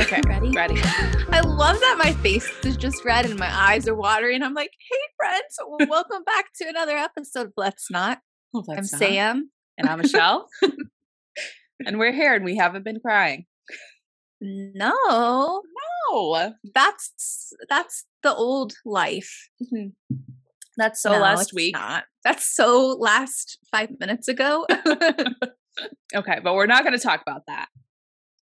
Okay, Ready? ready. I love that my face is just red and my eyes are watering. And I'm like, hey, friends, welcome back to another episode of Let's Not. Well, I'm not- Sam. And I'm Michelle. and we're here and we haven't been crying. No, no, that's that's the old life. Mm-hmm. That's so No, last week. not. That's so last five minutes ago. Okay, but we're not going to talk about that.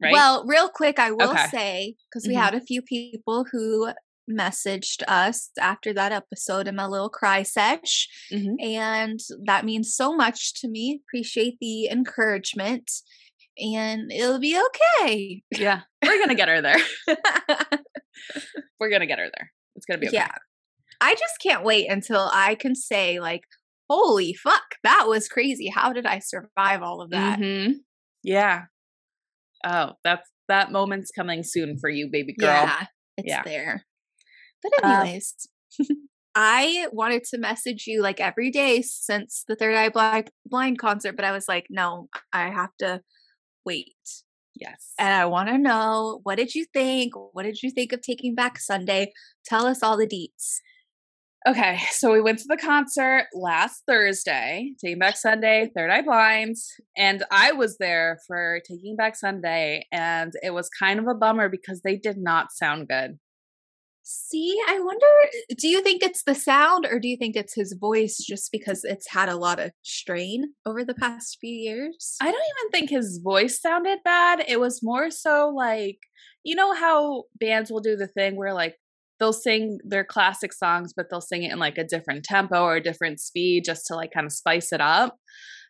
Right? Well, real quick, I will Okay. say because we Mhm. had a few people who messaged us after that episode in my little cry sesh, Mhm. and that means so much to me. Appreciate the encouragement, and it'll be okay. yeah, we're going to get her there. We're going to get her there. It's going to be okay. Yeah, I just can't wait until I can say like, "Holy fuck, that was crazy! How did I survive all of that?" Mhm. Yeah. Oh, that's that moment's coming soon for you, baby girl. Yeah, it's Yeah. there. But Um, anyways, I wanted to message you like every day since the Third Eye blind concert, but I was like, no, I have to wait. Yes. And I want to know what did you think? What did you think of Taking Back Sunday? Tell us all the deets. Okay, so we went to the concert last Thursday, Taking Back Sunday, Third Eye Blind, and I was there for Taking Back Sunday, and it was kind of a bummer because they did not sound good. See, I wonder, do you think it's the sound or do you think it's his voice just because it's had a lot of strain over the past few years? I don't even think his voice sounded bad. It was more so like, you know how bands will do the thing where like they'll sing their classic songs, but they'll sing it in like a different tempo or a different speed just to like kind of spice it up.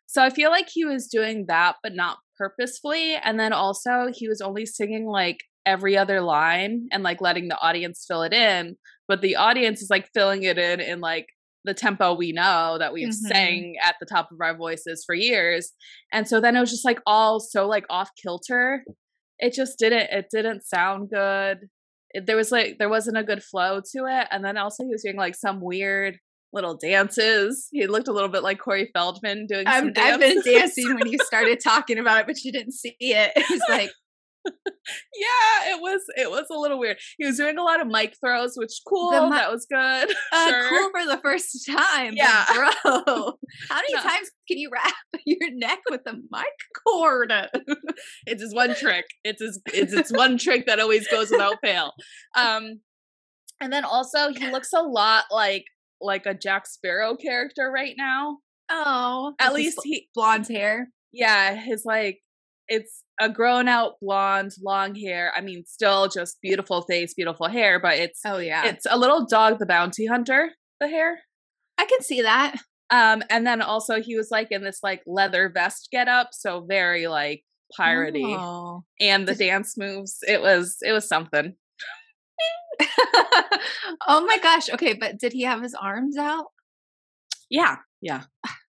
So I feel like he was doing that, but not purposefully. And then also he was only singing like every other line and like letting the audience fill it in. But the audience is like filling it in in like the tempo we know that we've Mhm. sang at the top of our voices for years. And so then it was just like all so like off kilter. It just didn't it didn't sound good. It, there was like there wasn't a good flow to it. And then also he was doing like some weird little dances. He looked a little bit like Corey Feldman doing some I'm, I've been dancing when you started talking about it, but you didn't see it. He's like, yeah, it was it was a little weird. He was doing a lot of mic throws, which cool. mi- that was good. uh, Sure. cool for the first time. Yeah. bro. How many No. times can you wrap your neck with a mic cord? it's his one trick. It's his it's its one trick that always goes without fail. Um and then also he looks a lot like like a Jack Sparrow character right now. Oh, At least he blonde hair. yeah, his like it's a grown out blonde, long hair. I mean, still just beautiful face, beautiful hair, but it's Oh yeah, it's a little dog the bounty hunter, the hair. I can see that. Um, and then also he was like in this like leather vest get up, so very like piratey. Oh. And the dance moves, it was it was something. oh my gosh. Okay, but did he have his arms out? Yeah, yeah,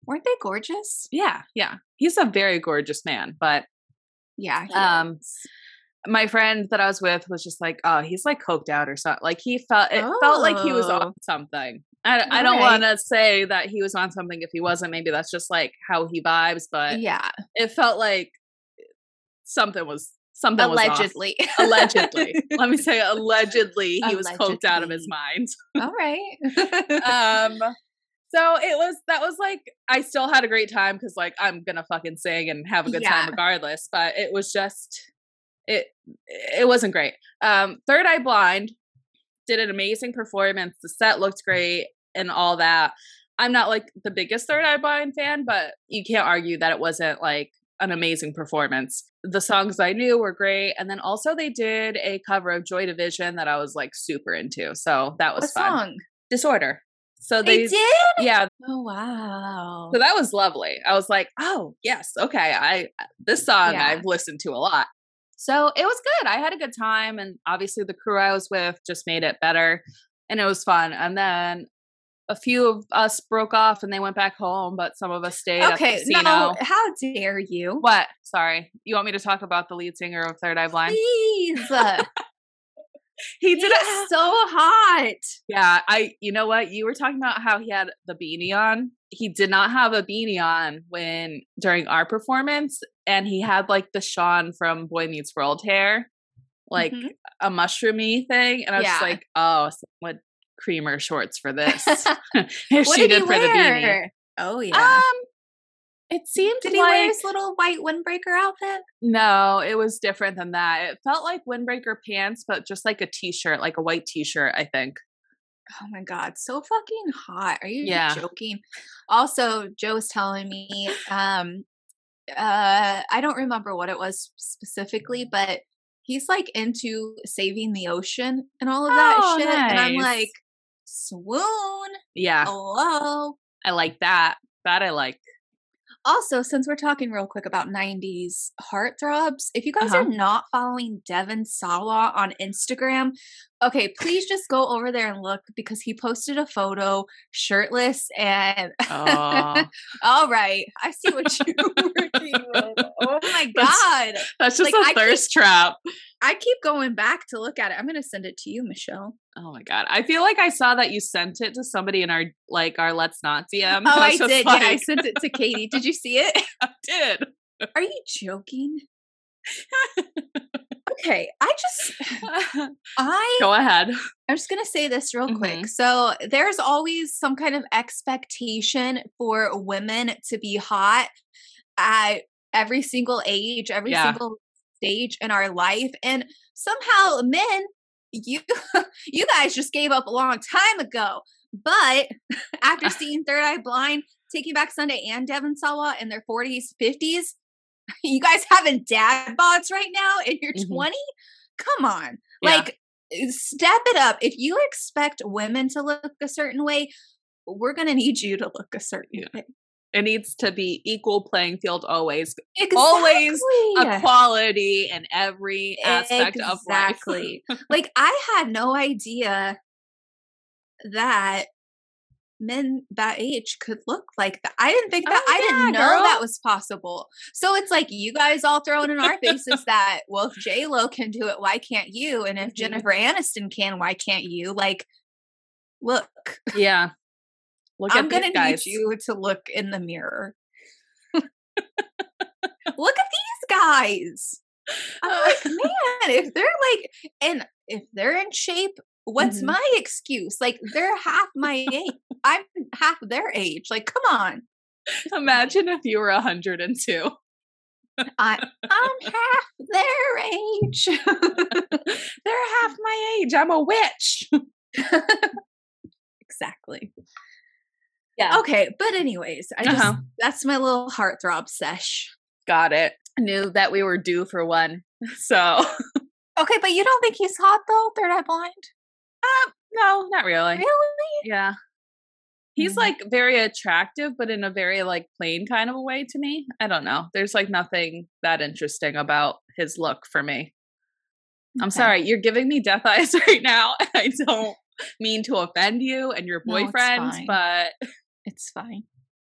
Weren't they gorgeous? yeah, yeah. He's a very gorgeous man, but Yeah. Um, my friend that I was with was just like, oh, he's like coked out or something. Like he felt it felt like he was Oh. on something. I, I don't Alright. want to say that he was on something if he wasn't. Maybe that's just like how he vibes, but yeah, it felt like something was something was off. allegedly. allegedly. Let me say allegedly he was coked out of his mind. All right. Um so it was that was like I still had a great time because like I'm gonna fucking sing and have a good Yeah. time regardless, but it was just it it wasn't great. Um Third Eye Blind did an amazing performance. The set looked great and all that. I'm not like the biggest Third Eye Blind fan, but you can't argue that it wasn't like an amazing performance. The songs I knew were great, and then also they did a cover of Joy Division that I was like super into. So that was what fun. song? Disorder. So They they, did. yeah, Oh wow. so that was lovely. I was like, oh yes, okay. I this song Yeah. I've listened to a lot. So it was good. I had a good time, and obviously the crew I was with just made it better, and it was fun. And then a few of us broke off and they went back home, but some of us stayed Okay, no, how dare you? What? Sorry, you want me to talk about the lead singer of Third Eye Blind? Please. He did He's it so hot. Yeah, I you know what? You were talking about how he had the beanie on. He did not have a beanie on when during our performance and he had like the Sean from Boy Meets World hair, like Mhm. a mushroomy thing and I was Yeah. like, "Oh, what creamer shorts for this." what if she did did he for the beanie. wear? Oh yeah. Um it seemed did he like wear his little white windbreaker outfit? no, it was different than that. It felt like windbreaker pants, but just like a t-shirt, like a white t-shirt, I think. Oh my god, so fucking hot. Are you Yeah. joking? Also, Joe was telling me, um, uh, I don't remember what it was specifically, but he's like into saving the ocean and all of that Oh, shit. And I'm like, swoon. Yeah, Hello. I like that. That I like. Also, since we're talking real quick about 90s heartthrobs, if you guys Uh-huh. are not following Devon Sawa on Instagram, okay, please just go over there and look because he posted a photo shirtless and Oh, all right, I see what you're working with. Oh my god. that's just Like, a I keep- thirst trap. I keep going back to look at it. I'm going to send it to you, Michelle. Oh my god! I feel like I saw that you sent it to somebody in our like our Let's Not DM. Oh, I just did. yeah, I sent it to Katie. Did you see it? I did. Are you joking? Okay, I just I Go ahead. I'm just going to say this real Mhm. quick. So, there's always some kind of expectation for women to be hot at every single age, every Yeah. single stage in our life. And somehow, men, you you guys just gave up a long time ago. But after seeing Third Eye Blind, Taking Back Sunday, and Devon Sawa in their 40s, 50s, you guys having dad bods right now and you're Mhm. 20? Come on. Yeah. Like, uh, step it up. If you expect women to look a certain way, we're going to need you to look a certain Yeah. way. It needs to be equal playing field always. Exactly. Always Equality in every aspect of life. Exactly. like, I had no idea that men that age could look like that. I didn't think that. Oh, I didn't know that was possible. So it's like you guys all throwing in our faces that well, if J Lo can do it, why can't you? And if Mhm. Jennifer Aniston can, why can't you? Like, look, Yeah. Look I'm at gonna these guys. need you to look in the mirror. look at these guys. I'm like, man, if they're like, and if they're in shape, what's Mhm. my excuse? Like, they're half my age. I'm half their age. Like, come on. Imagine if you were 102. I, I'm half their age. They're half my age. I'm a witch. exactly. Yeah. Okay, but anyways, I just Uh-huh. that's my little heartthrob sesh. Got it. Knew that we were due for one. So, Okay, but you don't think he's hot though? Third Eye Blind? No, not really. Really? Yeah. He's Mm. like very attractive, but in a very like plain kind of a way to me. I don't know. There's like nothing that interesting about his look for me. I'm sorry, you're giving me death eyes right now. I don't mean to offend you and your No, it's boyfriend, but It's fine.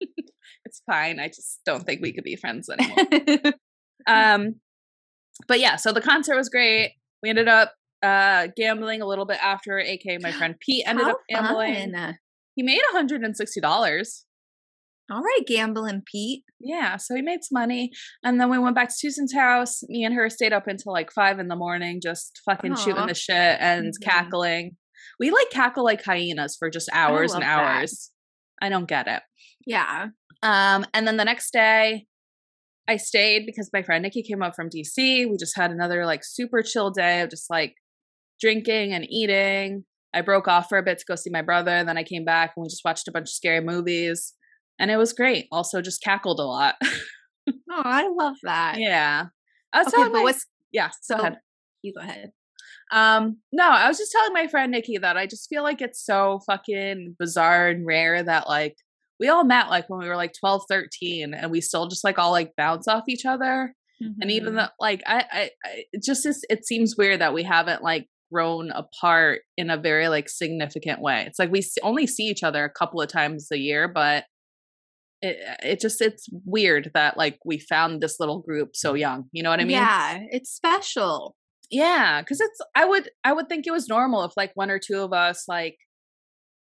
it's fine. I just don't think we could be friends anymore. um but yeah, so the concert was great. We ended up uh gambling a little bit after AK my friend Pete ended How up gambling. fun. He made $160. All right, gambling Pete. Yeah, so he made some money. And then we went back to Susan's house. Me and her stayed up until like five in the morning, just fucking shooting the shit and Mhm. cackling. We like cackle like hyenas for just hours and love that. hours. I don't get it. Yeah. Um, and then the next day, I stayed because my friend Nikki came up from DC. We just had another like super chill day of just like drinking and eating. I broke off for a bit to go see my brother. And then I came back and we just watched a bunch of scary movies. And it was great. Also, just cackled a lot. Oh, I love that. yeah. I was Okay, telling but my- what's yeah, so? go ahead. You go ahead. Um, no, I was just telling my friend Nikki that I just feel like it's so fucking bizarre and rare that like we all met like when we were like 12, 13 and we still just like all like bounce off each other. And even Mhm. though like I, I, I just is, it seems weird that we haven't like grown apart in a very like significant way. It's like we only see each other a couple of times a year, but it it just it's weird that like we found this little group so young. You know what I mean? yeah, it's special. Yeah, because it's I would I would think it was normal if like one or two of us like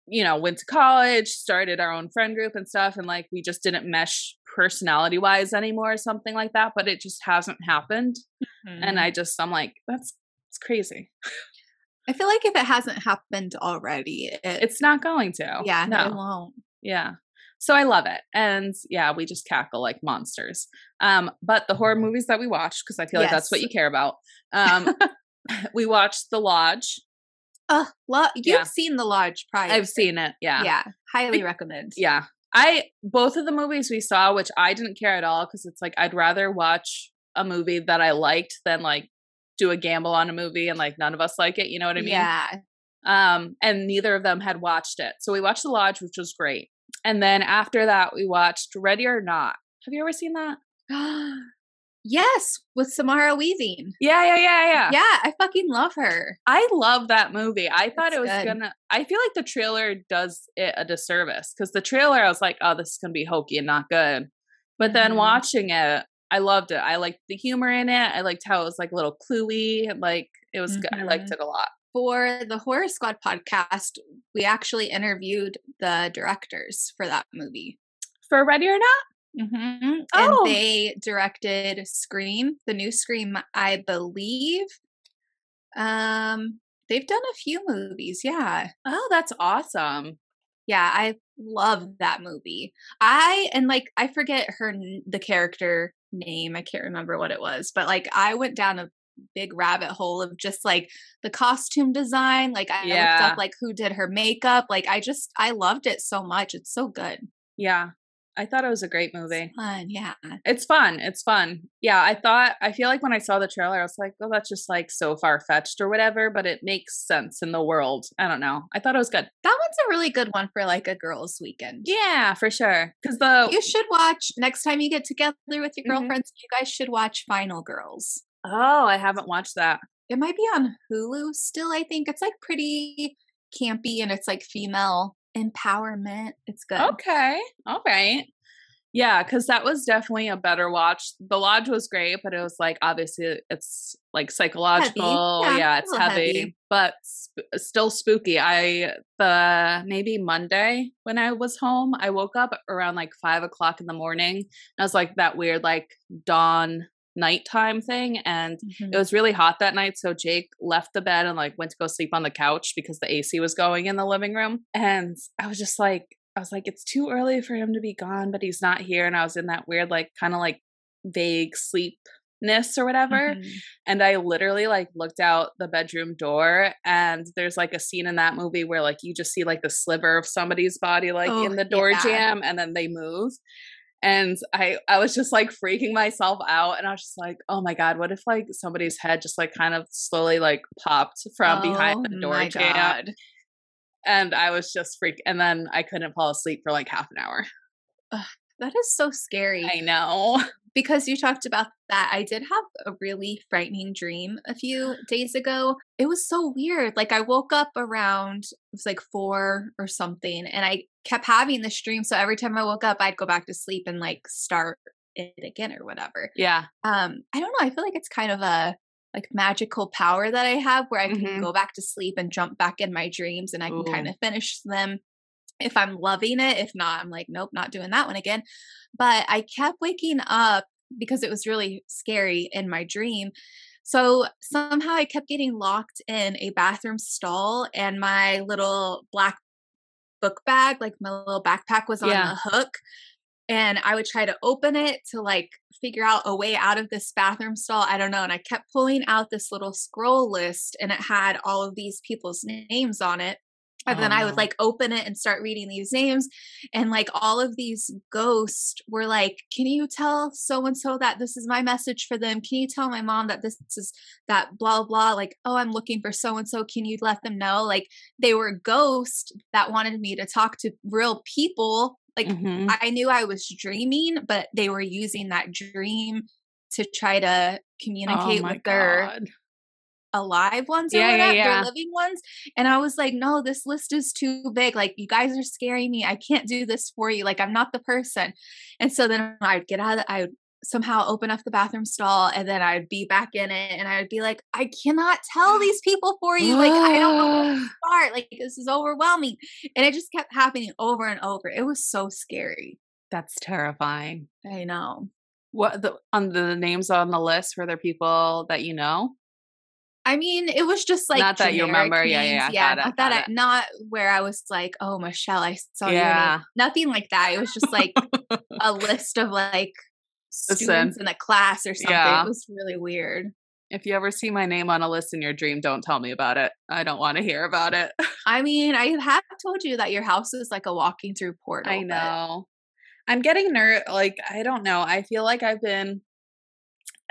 you know went to college, started our own friend group and stuff, and like we just didn't mesh personality wise anymore or something like that. But it just hasn't happened, mm-hmm. and I just I'm like that's it's crazy. I feel like if it hasn't happened already, it, it's not going to. Yeah, no, it won't. Yeah. So I love it. And yeah, we just cackle like monsters. Um, but the horror movies that we watch, because I feel yes. like that's what you care about. Um, we watched The Lodge. Uh, lo- you've yeah. seen The Lodge prior. I've seen it. Yeah. Yeah. Highly recommend. Yeah. I, both of the movies we saw, which I didn't care at all, because it's like I'd rather watch a movie that I liked than like do a gamble on a movie and like none of us like it. You know what I mean? Yeah. Um, and neither of them had watched it. So we watched The Lodge, which was great. And then after that, we watched Ready or Not. Have you ever seen that? yes, with Samara Weaving. Yeah, yeah, yeah, yeah. Yeah, I fucking love her. I love that movie. I thought it was good. gonna. I feel like the trailer does it a disservice because the trailer, I was like, oh, this is gonna be hokey and not good. But then mm-hmm. watching it, I loved it. I liked the humor in it. I liked how it was like a little cluey. Like it was. Mm-hmm. Good. I liked mm-hmm. it a lot for the Horror Squad podcast, we actually interviewed the directors for that movie. For Ready or Not? Mm-hmm. Oh. And they directed Scream, the new Scream, I believe. Um, they've done a few movies, yeah. Oh, that's awesome. Yeah, I love that movie. I and like I forget her the character name. I can't remember what it was, but like I went down a big rabbit hole of just like the costume design. Like I yeah. looked up like who did her makeup. Like I just I loved it so much. It's so good. Yeah. I thought it was a great movie. It's fun, yeah. It's fun. It's fun. Yeah, I thought I feel like when I saw the trailer, I was like, well, that's just like so far fetched or whatever, but it makes sense in the world. I don't know. I thought it was good. That one's a really good one for like a girls' weekend. Yeah, for sure. Because the you should watch next time you get together with your mm-hmm. girlfriends. Mm-hmm. You guys should watch Final Girls. Oh, I haven't watched that. It might be on Hulu still, I think. It's like pretty campy and it's like female empowerment. It's good. Okay. All right. Yeah, because that was definitely a better watch. The Lodge was great, but it was like obviously it's like psychological. Yeah, yeah, it's heavy, heavy. but sp- uh, still spooky. I the maybe Monday when I was home, I woke up around like five o'clock in the morning. And I was like that weird like dawn nighttime thing and mm-hmm. it was really hot that night so Jake left the bed and like went to go sleep on the couch because the AC was going in the living room and I was just like I was like it's too early for him to be gone but he's not here and I was in that weird like kind of like vague sleepness or whatever mm-hmm. and I literally like looked out the bedroom door and there's like a scene in that movie where like you just see like the sliver of somebody's body like oh, in the door yeah. jam and then they move and i i was just like freaking myself out and i was just like oh my god what if like somebody's head just like kind of slowly like popped from oh, behind the door jam and i was just freak and then i couldn't fall asleep for like half an hour. Ugh, that is so scary. I know because you talked about that, I did have a really frightening dream a few days ago. It was so weird. Like I woke up around it was like 4 or something and I kept having this dream so every time I woke up I'd go back to sleep and like start it again or whatever. Yeah. Um I don't know, I feel like it's kind of a like magical power that I have where I can mm-hmm. go back to sleep and jump back in my dreams and I can Ooh. kind of finish them if I'm loving it. If not, I'm like, nope, not doing that one again. But I kept waking up because it was really scary in my dream. So somehow I kept getting locked in a bathroom stall, and my little black book bag, like my little backpack, was on yeah. a hook. And I would try to open it to like figure out a way out of this bathroom stall. I don't know. And I kept pulling out this little scroll list, and it had all of these people's names on it. And oh, then I would like open it and start reading these names. And like all of these ghosts were like, Can you tell so and so that this is my message for them? Can you tell my mom that this is that blah, blah? Like, oh, I'm looking for so and so. Can you let them know? Like they were ghosts that wanted me to talk to real people. Like mm-hmm. I knew I was dreaming, but they were using that dream to try to oh communicate oh with their God alive ones or yeah, whatever, yeah, yeah. living ones. And I was like, no, this list is too big. Like, you guys are scaring me. I can't do this for you. Like, I'm not the person. And so then I'd get out of, I would somehow open up the bathroom stall and then I'd be back in it and I'd be like, I cannot tell these people for you. Like, I don't know where to start. Like, this is overwhelming. And it just kept happening over and over. It was so scary. That's terrifying. I know. What the on the names on the list were there people that you know? I mean, it was just like not that you remember. Yeah, yeah, names. yeah. yeah. it, Not that I, not where I was like, oh Michelle, I saw your name. Nothing like that. It was just like a list of like Listen. students in the class or something. Yeah. It was really weird. If you ever see my name on a list in your dream, don't tell me about it. I don't want to hear about it. I mean, I have told you that your house is like a walking through portal. I but- know. I'm getting ner like I don't know. I feel like I've been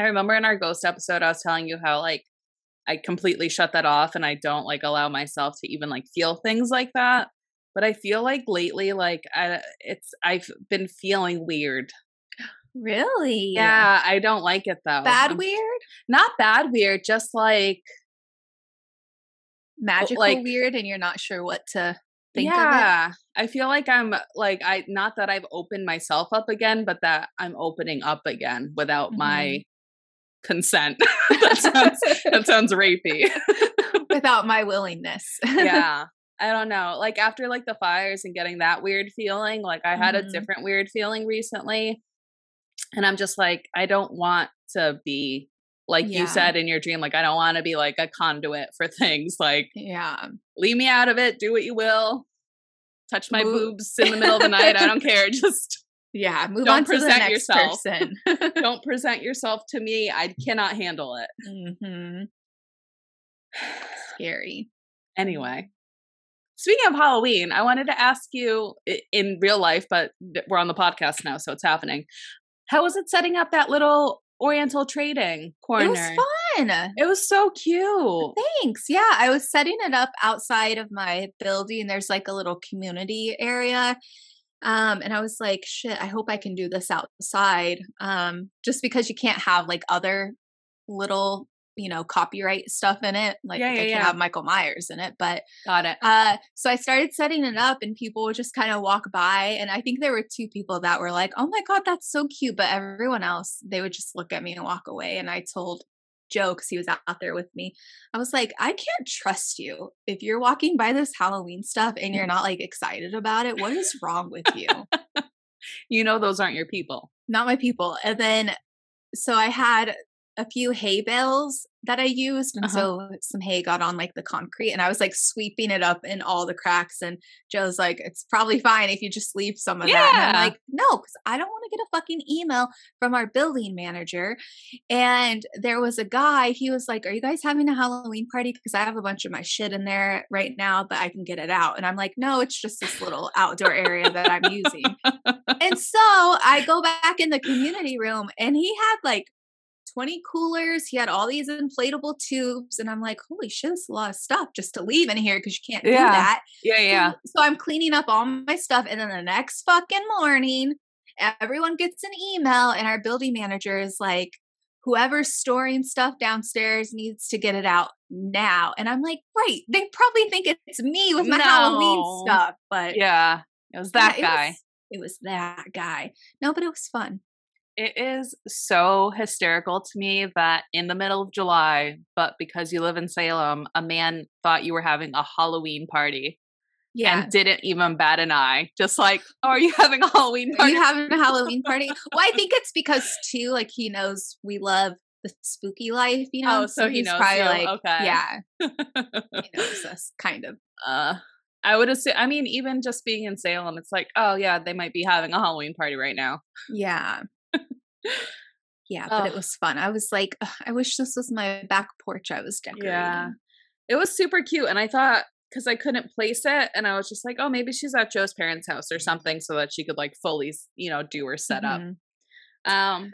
I remember in our ghost episode I was telling you how like I completely shut that off and I don't like allow myself to even like feel things like that. But I feel like lately like I it's I've been feeling weird. Really? Yeah, I don't like it though. Bad I'm- weird? Not bad weird, just like Magical like- weird and you're not sure what to think of yeah, I feel like I'm like I not that I've opened myself up again, but that I'm opening up again without my mm-hmm. Consent. that sounds that sounds rapey. Without my willingness. yeah. I don't know. Like after like the fires and getting that weird feeling, like I had Mhm. a different weird feeling recently. And I'm just like I don't want to be like Yeah. you said in your dream like I don't want to be like a conduit for things like yeah. leave me out of it, do what you will. Touch my Move- boobs in the middle of the night. I don't care. Just Yeah. Move Don't on to the present next yourself. person. don't present yourself to me. I cannot handle it. hmm Scary. Anyway, speaking of Halloween, I wanted to ask you in real life, but we're on the podcast now, so it's happening. How was it setting up that little Oriental trading corner? It was fun. It was so cute. Thanks. Yeah, I was setting it up outside of my building. There's like a little community area. Um, and I was like, shit, I hope I can do this outside. Um, just because you can't have like other little, you know, copyright stuff in it. Like, Yeah, I yeah, can't yeah. have Michael Myers in it. But Got it. uh so I started setting it up and people would just kind of walk by. And I think there were two people that were like, Oh my god, that's so cute. But everyone else, they would just look at me and walk away. And I told Joe, because he was out there with me, I was like, I can't trust you. If you're walking by this Halloween stuff and you're not like excited about it, what is wrong with you? You know those aren't your people. not my people. And then so I had a few hay bales that I used, and Uh-huh. so some hay got on like the concrete, and I was like sweeping it up in all the cracks. And Joe's like, "It's probably fine if you just leave some of that." And I'm like, "No, because I don't want to get a fucking email from our building manager." And there was a guy. He was like, "Are you guys having a Halloween party? Because I have a bunch of my shit in there right now, but I can get it out." And I'm like, "No, it's just this little outdoor area that I'm using." and so I go back in the community room and he had like 20 coolers. He had all these inflatable tubes. And I'm like, holy shit, it's a lot of stuff just to leave in here because you can't do Yeah. that. Yeah, yeah. So I'm cleaning up all my stuff. And then the next fucking morning, everyone gets an email, and our building manager is like, whoever's storing stuff downstairs needs to get it out now. And I'm like, right. They probably think it's me with my Halloween stuff. But Yeah. It was yeah, that it guy. was- it was that guy. No, but it was fun. It is so hysterical to me that in the middle of July, but because you live in Salem, a man thought you were having a Halloween party Yeah. and didn't even bat an eye. Just like, oh, are you having a Halloween party? Are you having a Halloween party? well, I think it's because too, like he knows we love the spooky life, you know. Oh, so he he's knows probably you. like, Okay. yeah, he knows us kind of. uh, I would assume, I mean, even just being in Salem, it's like, oh, yeah, they might be having a Halloween party right now. Yeah. Yeah, but it was fun. I was like, I wish this was my back porch I was decorating. Yeah. It was super cute. And I thought, because I couldn't place it, and I was just like, oh, maybe she's at Joe's parents' house or something so that she could like fully, you know, do her setup. Mhm. Um,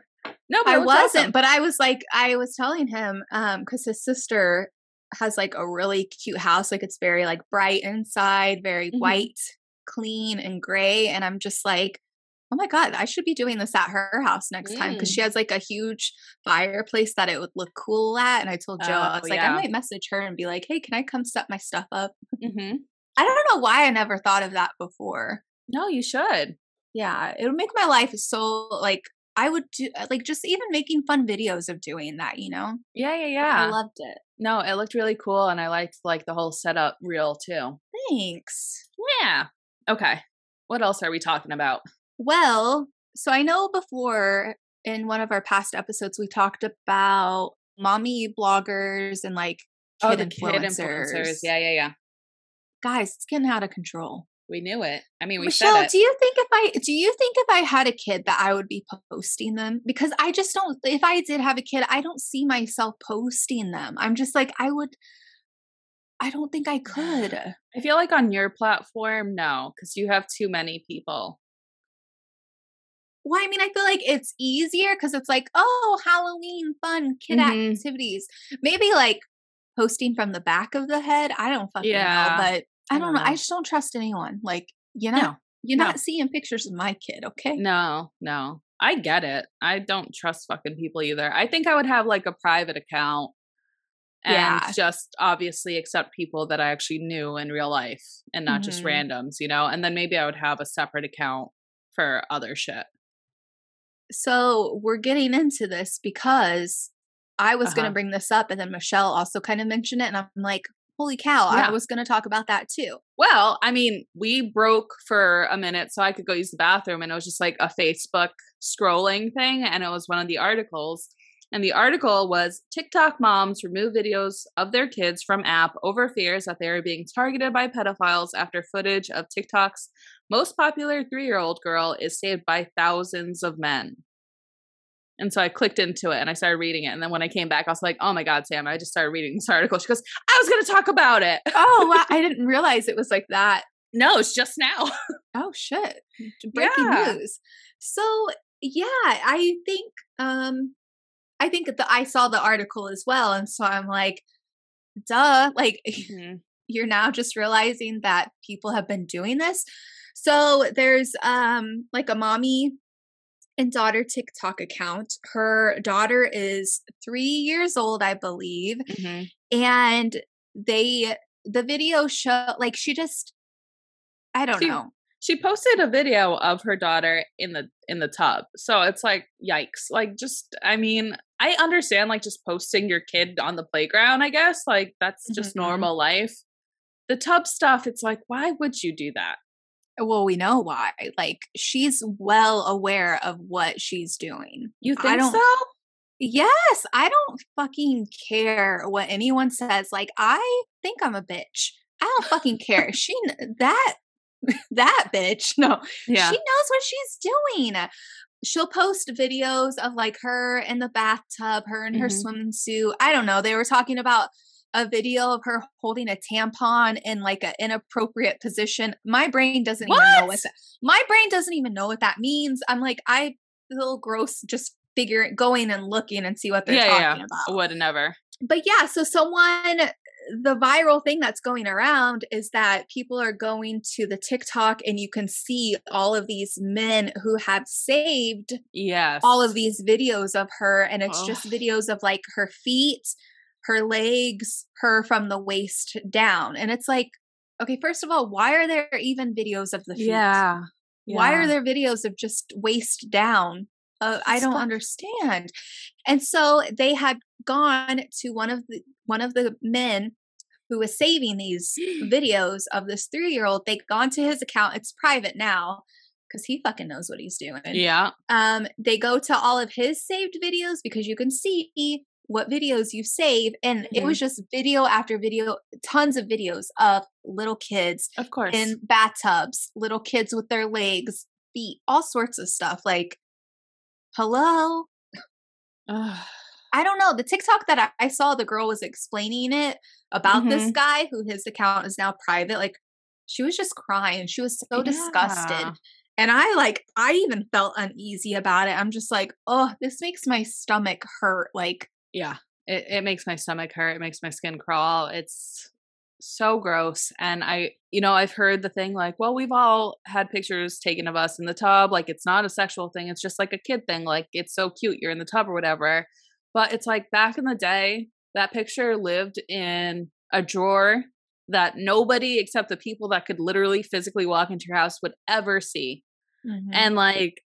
no, but I wasn't, awesome. but I was like, I was telling him, um, because his sister has like a really cute house. Like it's very like bright inside, very Mhm. white, clean, and gray. And I'm just like, oh my God, I should be doing this at her house next time because Mm. she has like a huge fireplace that it would look cool at. And I told Joe, I Oh, was like, yeah. I might message her and be like, hey, can I come set my stuff up? Mhm. I don't know why I never thought of that before. No, you should. Yeah, it would make my life so like I would do uh, like just even making fun videos of doing that, you know? Yeah, yeah, yeah. I loved it. No, it looked really cool and I liked like the whole setup reel too. Thanks. Yeah. Okay. What else are we talking about? Well, so I know before in one of our past episodes we talked about mommy bloggers and like oh, kid, influencers. Yeah, yeah, yeah. Guys, it's getting out of control. We knew it. I mean, we Michelle, said it. do you think if I do you think if I had a kid that I would be posting them? Because I just don't if I did have a kid, I don't see myself posting them. I'm just like I would I don't think I could. I feel like on your platform, no, because you have too many people. Well, I mean, I feel like it's easier because it's like, oh, Halloween fun kid Mhm. activities. Maybe like posting from the back of the head. I don't fucking Yeah. know, but I I don't don't know. I just don't trust anyone. Like, you know, No, you're no. not seeing pictures of my kid, okay? No, no. I get it. I don't trust fucking people either. I think I would have like a private account and Yeah. just obviously accept people that I actually knew in real life and not just Mhm. randoms, you know? And then maybe I would have a separate account for other shit. So we're getting into this because I was going to Uh-huh. bring this up, and then Michelle also kind of mentioned it, and I'm like, holy cow, I was going to talk about that too. Well, I mean, we broke for a minute so I could go use the bathroom and it was just like a Facebook scrolling thing and it was one of the articles. And the article was TikTok moms remove videos of their kids from app over fears that they are being targeted by pedophiles after footage of TikTok's most popular 3-year-old girl is saved by thousands of men. And so I clicked into it and I started reading it. And then when I came back, I was like, oh my God, Sam, I just started reading this article. She goes, I was going to talk about it. Oh, wow. I didn't realize it was like that. No, it's just now. Oh shit. Breaking Yeah. news. So yeah, I think um I think that I saw the article as well. And so I'm like, duh, like Mhm. you're now just realizing that people have been doing this. So there's um like a mommy and daughter TikTok account. Her daughter is three years old, I believe. Mhm. And they the video show like she just I don't She- know. She posted a video of her daughter in the in the tub. So it's like yikes. Like just I mean, I understand like just posting your kid on the playground, I guess. Like that's just Mhm. normal life. The tub stuff, it's like why would you do that? Well, we know why. Like she's well aware of what she's doing. You I think don't- so? Yes, I don't fucking care what anyone says. Like I think I'm a bitch. I don't fucking care. She that that bitch. No, Yeah. she knows what she's doing. She'll post videos of like her in the bathtub, her in her Mhm. swimming suit. I don't know. They were talking about a video of her holding a tampon in like an inappropriate position. My brain doesn't even know What? what that. My brain doesn't even know what that means. I'm like, I feel gross just figure going and looking and see what they're yeah, talking yeah. about Would never. but yeah, so someone the viral thing that's going around is that people are going to the TikTok and you can see all of these men who have saved Yes. all of these videos of her and it's just videos of like her feet, her legs, her from the waist down. And it's like okay, first of all, why are there even videos of the feet? Yeah. Why are there videos of just waist down? Uh, I don't understand. And so they had gone to one of the one of the men who was saving these videos of this three year old. They'd gone to his account. It's private now because he fucking knows what he's doing. Yeah. Um, they go to all of his saved videos because you can see what videos you save, and it Mm-hmm. was just video after video, tons of videos of little kids Of course. in bathtubs, little kids with their legs, feet, all sorts of stuff. Like, hello? Ugh. I don't know. The TikTok that I, I saw, the girl was explaining it about this Mhm. guy who his account is now private. Like, she was just crying. She was so disgusted. And I like, I even felt uneasy about it. I'm just like, oh, this makes my stomach hurt. Like, yeah it, it makes my stomach hurt it makes my skin crawl it's so gross and i you know i've heard the thing like well we've all had pictures taken of us in the tub like it's not a sexual thing it's just like a kid thing like it's so cute you're in the tub or whatever but it's like back in the day that picture lived in a drawer that nobody except the people that could literally physically walk into your house would ever see Mm-hmm. and like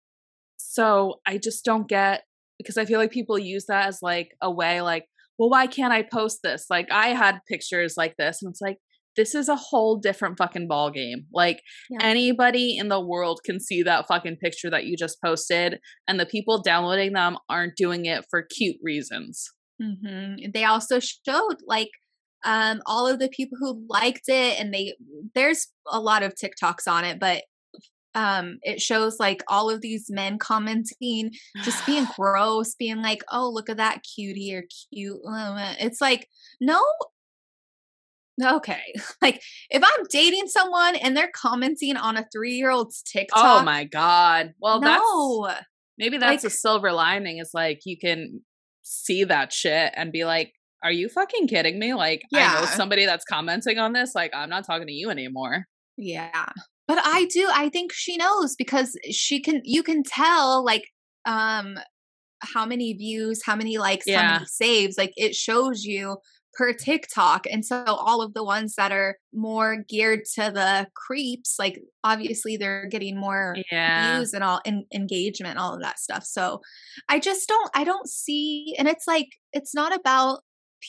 So I just don't get because I feel like people use that as like a way like, well, why can't I post this? Like I had pictures like this and it's like this is a whole different fucking ball game. Like yeah. anybody in the world can see that fucking picture that you just posted, and the people downloading them aren't doing it for cute reasons. Mm-hmm. They also showed like um, all of the people who liked it, and they there's a lot of TikToks on it, but um it shows like all of these men commenting just being gross being like oh look at that cutie or cute it's like no Okay. Like if I'm dating someone and they're commenting on a three year old's oh TikTok. Oh my God. Well, no. that's maybe that's like, a silver lining is like you can see that shit and be like, are you fucking kidding me? Like, yeah. I know somebody that's commenting on this. Like, I'm not talking to you anymore. Yeah. But I do, I think she knows because she can, you can tell, like, um, how many views, how many likes, yeah. how many saves. Like, it shows you per TikTok. And so all of the ones that are more geared to the creeps, like obviously they're getting more yeah. views and all and engagement, all of that stuff. So I just don't I don't see and it's like it's not about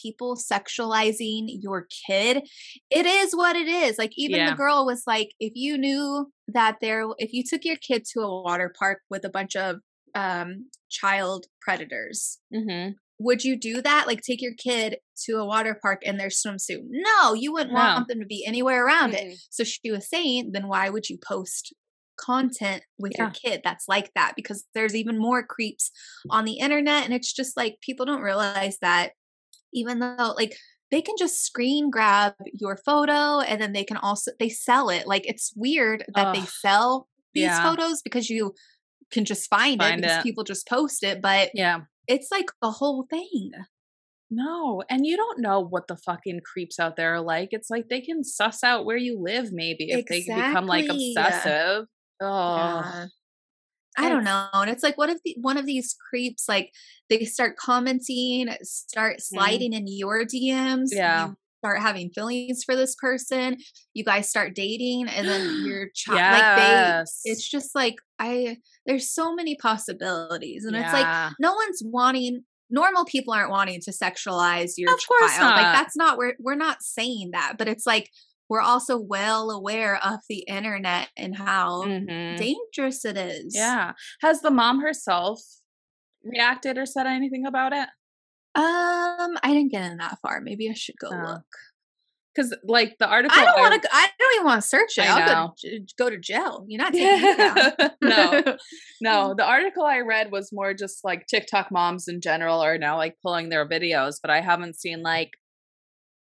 people sexualizing your kid. It is what it is. Like even yeah. the girl was like if you knew that there if you took your kid to a water park with a bunch of um child predators mm-hmm would you do that? Like take your kid to a water park in their swimsuit? No, you wouldn't no. want them to be anywhere around mm-hmm. it. So she was saying, then why would you post content with yeah. your kid that's like that? Because there's even more creeps on the internet. And it's just like people don't realize that even though like they can just screen grab your photo and then they can also they sell it. Like it's weird that Ugh. they sell these yeah. photos because you can just find, find it because it. people just post it. But yeah it's like a whole thing. No, and you don't know what the fucking creeps out there are like. It's like they can suss out where you live, maybe if exactly. they become like obsessive. Oh, yeah. I don't know. And it's like, what if the, one of these creeps like they start commenting, start mm-hmm. sliding mm. in your DMs? Yeah. You start having feelings for this person. You guys start dating, and then your child, yes. like they, it's just like I. There's so many possibilities, and yeah. it's like no one's wanting. Normal people aren't wanting to sexualize your of child. Not. Like that's not we're we're not saying that, but it's like we're also well aware of the internet and how mm-hmm. dangerous it is. Yeah. Has the mom herself reacted or said anything about it? Um, I didn't get in that far. Maybe I should go oh. look. Because like the article, I don't want to. I don't even want to search it. I I'll go to, go to jail. You're not taking no, no. The article I read was more just like TikTok moms in general are now like pulling their videos, but I haven't seen like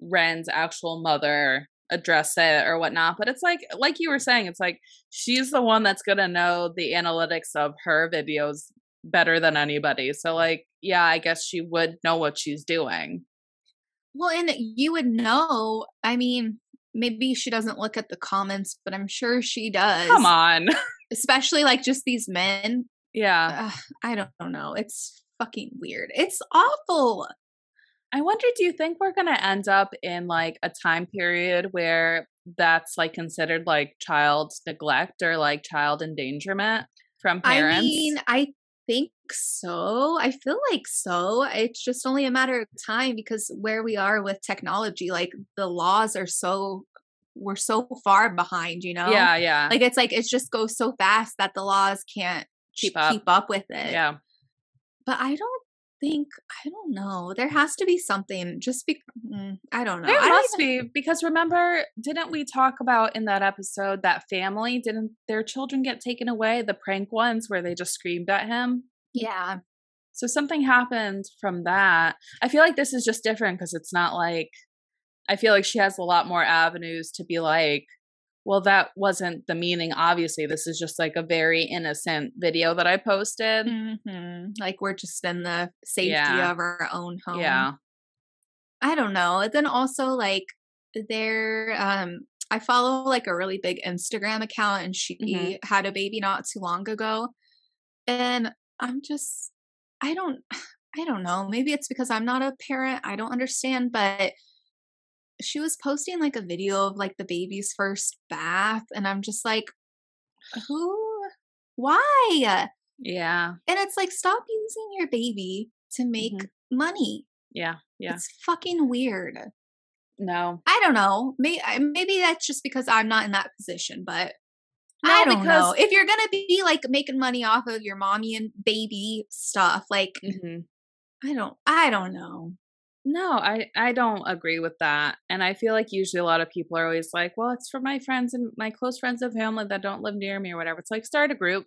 Wren's actual mother address it or whatnot. But it's like, like you were saying, it's like she's the one that's gonna know the analytics of her videos better than anybody. So like, yeah, I guess she would know what she's doing. Well, and you would know, I mean, maybe she doesn't look at the comments, but I'm sure she does. Come on. Especially like just these men. Yeah. Uh, I don't know. It's fucking weird. It's awful. I wonder do you think we're going to end up in like a time period where that's like considered like child neglect or like child endangerment from parents? I mean, I think so. I feel like so. It's just only a matter of time because where we are with technology, like the laws are so we're so far behind, you know? Yeah, yeah. Like it's like it just goes so fast that the laws can't keep up, keep up with it. Yeah. But I don't think I don't know. There has to be something. Just be, mm, I don't know. There I must even, be because remember, didn't we talk about in that episode that family didn't their children get taken away? The prank ones where they just screamed at him. Yeah. So something happened from that. I feel like this is just different because it's not like I feel like she has a lot more avenues to be like, well, that wasn't the meaning. Obviously, this is just like a very innocent video that I posted. Mm-hmm. Like we're just in the safety yeah. of our own home. Yeah. I don't know. And then also like there, um, I follow like a really big Instagram account and she mm-hmm. had a baby not too long ago. And I'm just, I don't, I don't know. Maybe it's because I'm not a parent. I don't understand, but she was posting like a video of like the baby's first bath and i'm just like who why Yeah. And it's like, stop using your baby to make Mhm. money. Yeah. Yeah. It's fucking weird. no. I don't know. Maybe maybe that's just because I'm not in that position, but No, I don't know. If you're gonna be like making money off of your mommy and baby stuff, like Mhm. I don't, I don't know. No, I I don't agree with that. And I feel like usually a lot of people are always like, "Well, it's for my friends and my close friends and family that don't live near me or whatever." It's like start a group.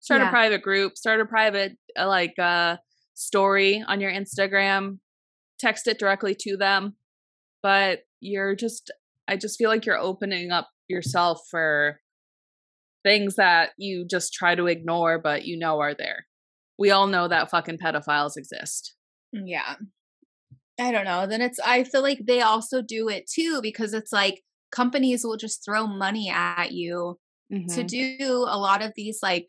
Start Yeah. a private group, start a private uh, like uh story on your Instagram, text it directly to them. But you're just I just feel like you're opening up yourself for things that you just try to ignore but you know are there. We all know that fucking pedophiles exist. Yeah. I don't know. Then it's, I feel like they also do it too because it's like companies will just throw money at you to Mhm. do a lot of these like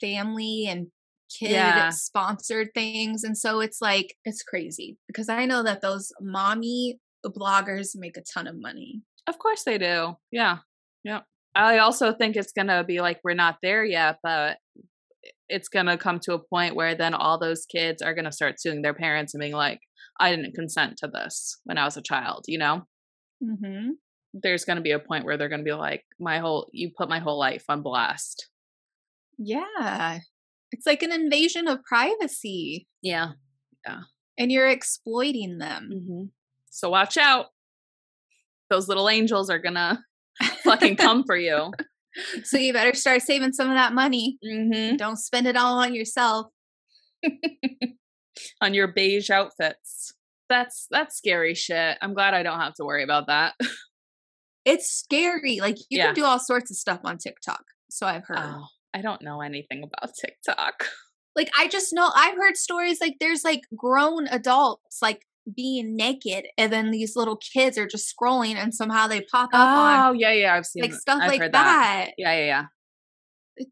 family and kid Yeah. sponsored things. And so it's like, it's crazy because I know that those mommy bloggers make a ton of money. Of course they do. Yeah. Yep. I also think it's going to be like we're not there yet, but it's going to come to a point where then all those kids are going to start suing their parents and being like, I didn't consent to this when I was a child, you know? Mm-hmm. There's going to be a point where they're going to be like, my whole, you put my whole life on blast. Yeah. It's like an invasion of privacy Yeah. Yeah. And you're exploiting them. hmm So watch out. Those little angels are going to fucking come for you. So you better start saving some of that money. hmm Don't spend it all on yourself. on your beige outfits. That's that's scary shit. I'm glad I don't have to worry about that. It's scary. Like you Yeah. can do all sorts of stuff on TikTok. So I've heard. Oh, I don't know anything about TikTok. Like I just know I've heard stories like there's like grown adults like being naked and then these little kids are just scrolling and somehow they pop up on Oh, yeah, yeah, I've seen like stuff I've like heard that. Yeah, yeah, yeah.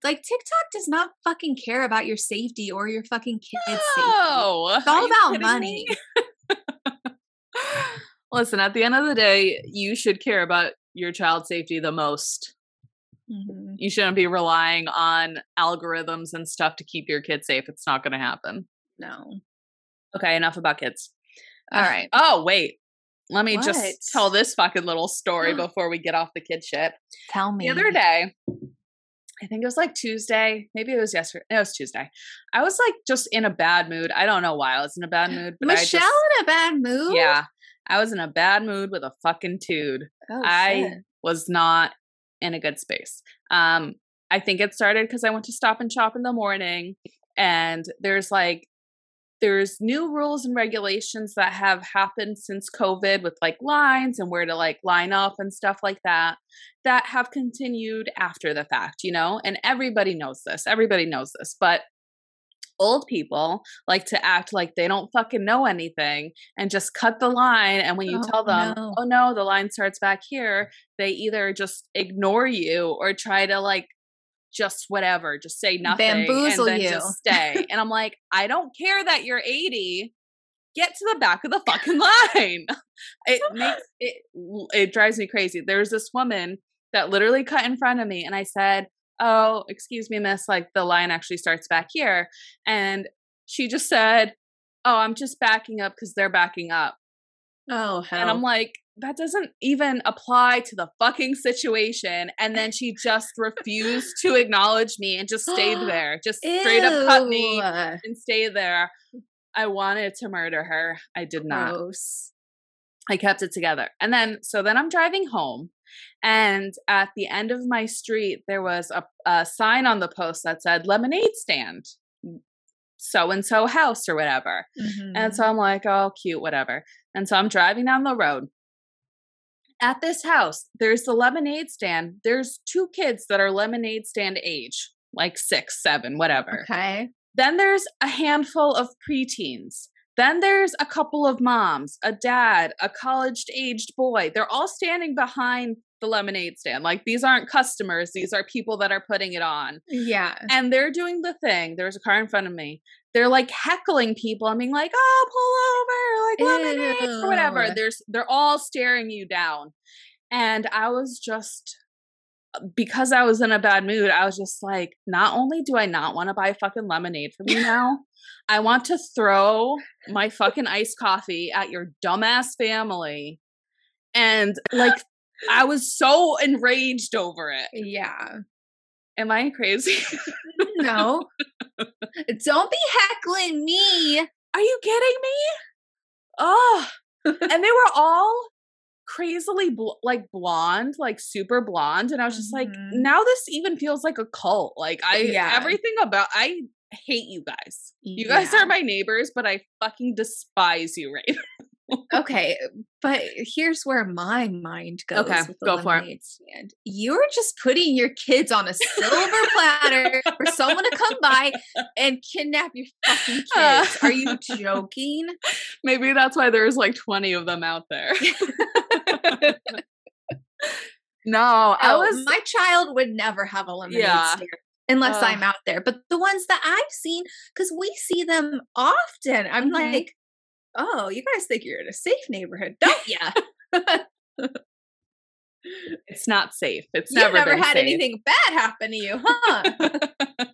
Like TikTok does not fucking care about your safety or your fucking kids' safety. Oh, It's all about money. Listen, at the end of the day, you should care about your child's safety the most. Mhm. You shouldn't be relying on algorithms and stuff to keep your kids safe. It's not going to happen. No. Okay, enough about kids. All right. Oh, wait. Let me What? just tell this fucking little story before we get off the kid shit. Tell me. The other day, I think it was like Tuesday, maybe it was yesterday. It was Tuesday. I was like just in a bad mood. I don't know why I was in a bad mood, but Michelle I just, in a bad mood? yeah, I was in a bad mood with a fucking dude. Oh, I shit. was not in a good space. Um, I think it started because I went to stop and shop in the morning, and there's like there's new rules and regulations that have happened since COVID with like lines and where to like line up and stuff like that that have continued after the fact, you know? And everybody knows this. Everybody knows this. But old people like to act like they don't fucking know anything and just cut the line and when you Oh, tell them, no. "Oh no, the line starts back here," they either just ignore you or try to like just whatever, just say nothing Bamboozle and then you. just stay. and I'm like, I don't care that you're 80. Get to the back of the fucking line. It makes it it drives me crazy. There was this woman that literally cut in front of me and I said, "Oh, excuse me, miss, like the line actually starts back here." And she just said, "Oh, I'm just backing up cuz they're backing up." Oh, hell. And I'm like, that doesn't even apply to the fucking situation. And then she just refused to acknowledge me and just stayed there, just straight up cut me and stayed there. I wanted to murder her. I did not. Gross. I kept it together. And then, so then I'm driving home. And at the end of my street, there was a, a sign on the post that said lemonade stand, so and so house or whatever. Mm-hmm. And so I'm like, oh, cute, whatever. And so I'm driving down the road. At this house, there's the lemonade stand. There's two kids that are lemonade stand age, like six, seven, whatever. okay. Then there's a handful of preteens. Then there's a couple of moms, a dad, a college aged boy. They're all standing behind the lemonade stand. Like these aren't customers, these are people that are putting it on Yeah. and they're doing the thing. There's a car in front of me. They're like heckling people and being like, "Oh, pull over, like lemonade or whatever." There's they're all staring you down, and I was just because I was in a bad mood, I was just like, not only do I not want to buy fucking lemonade for you now, I want to throw my fucking iced coffee at your dumbass family. And like, I was so enraged over it. Yeah. Am I crazy? no. Don't be heckling me. Are you kidding me? Oh, and they were all crazily bl- like blonde, like super blonde, and I was just mm-hmm. like, now this even feels like a cult. Like I, yeah. everything about I hate you guys. You yeah. guys are my neighbors, but I fucking despise you right okay, but here's where my mind goes. Okay, go for it. Stand. You're just putting your kids on a silver platter for someone to come by and kidnap your fucking kids. Are you joking? Maybe that's why there's like 20 of them out there. no, I oh, was. My child would never have a lemonade yeah. stand unless uh, I'm out there. But the ones that I've seen, because we see them often, I'm mm-hmm. like, oh, you guys think you're in a safe neighborhood, don't you? it's not safe. It's never you never, never had safe. anything bad happen to you, huh?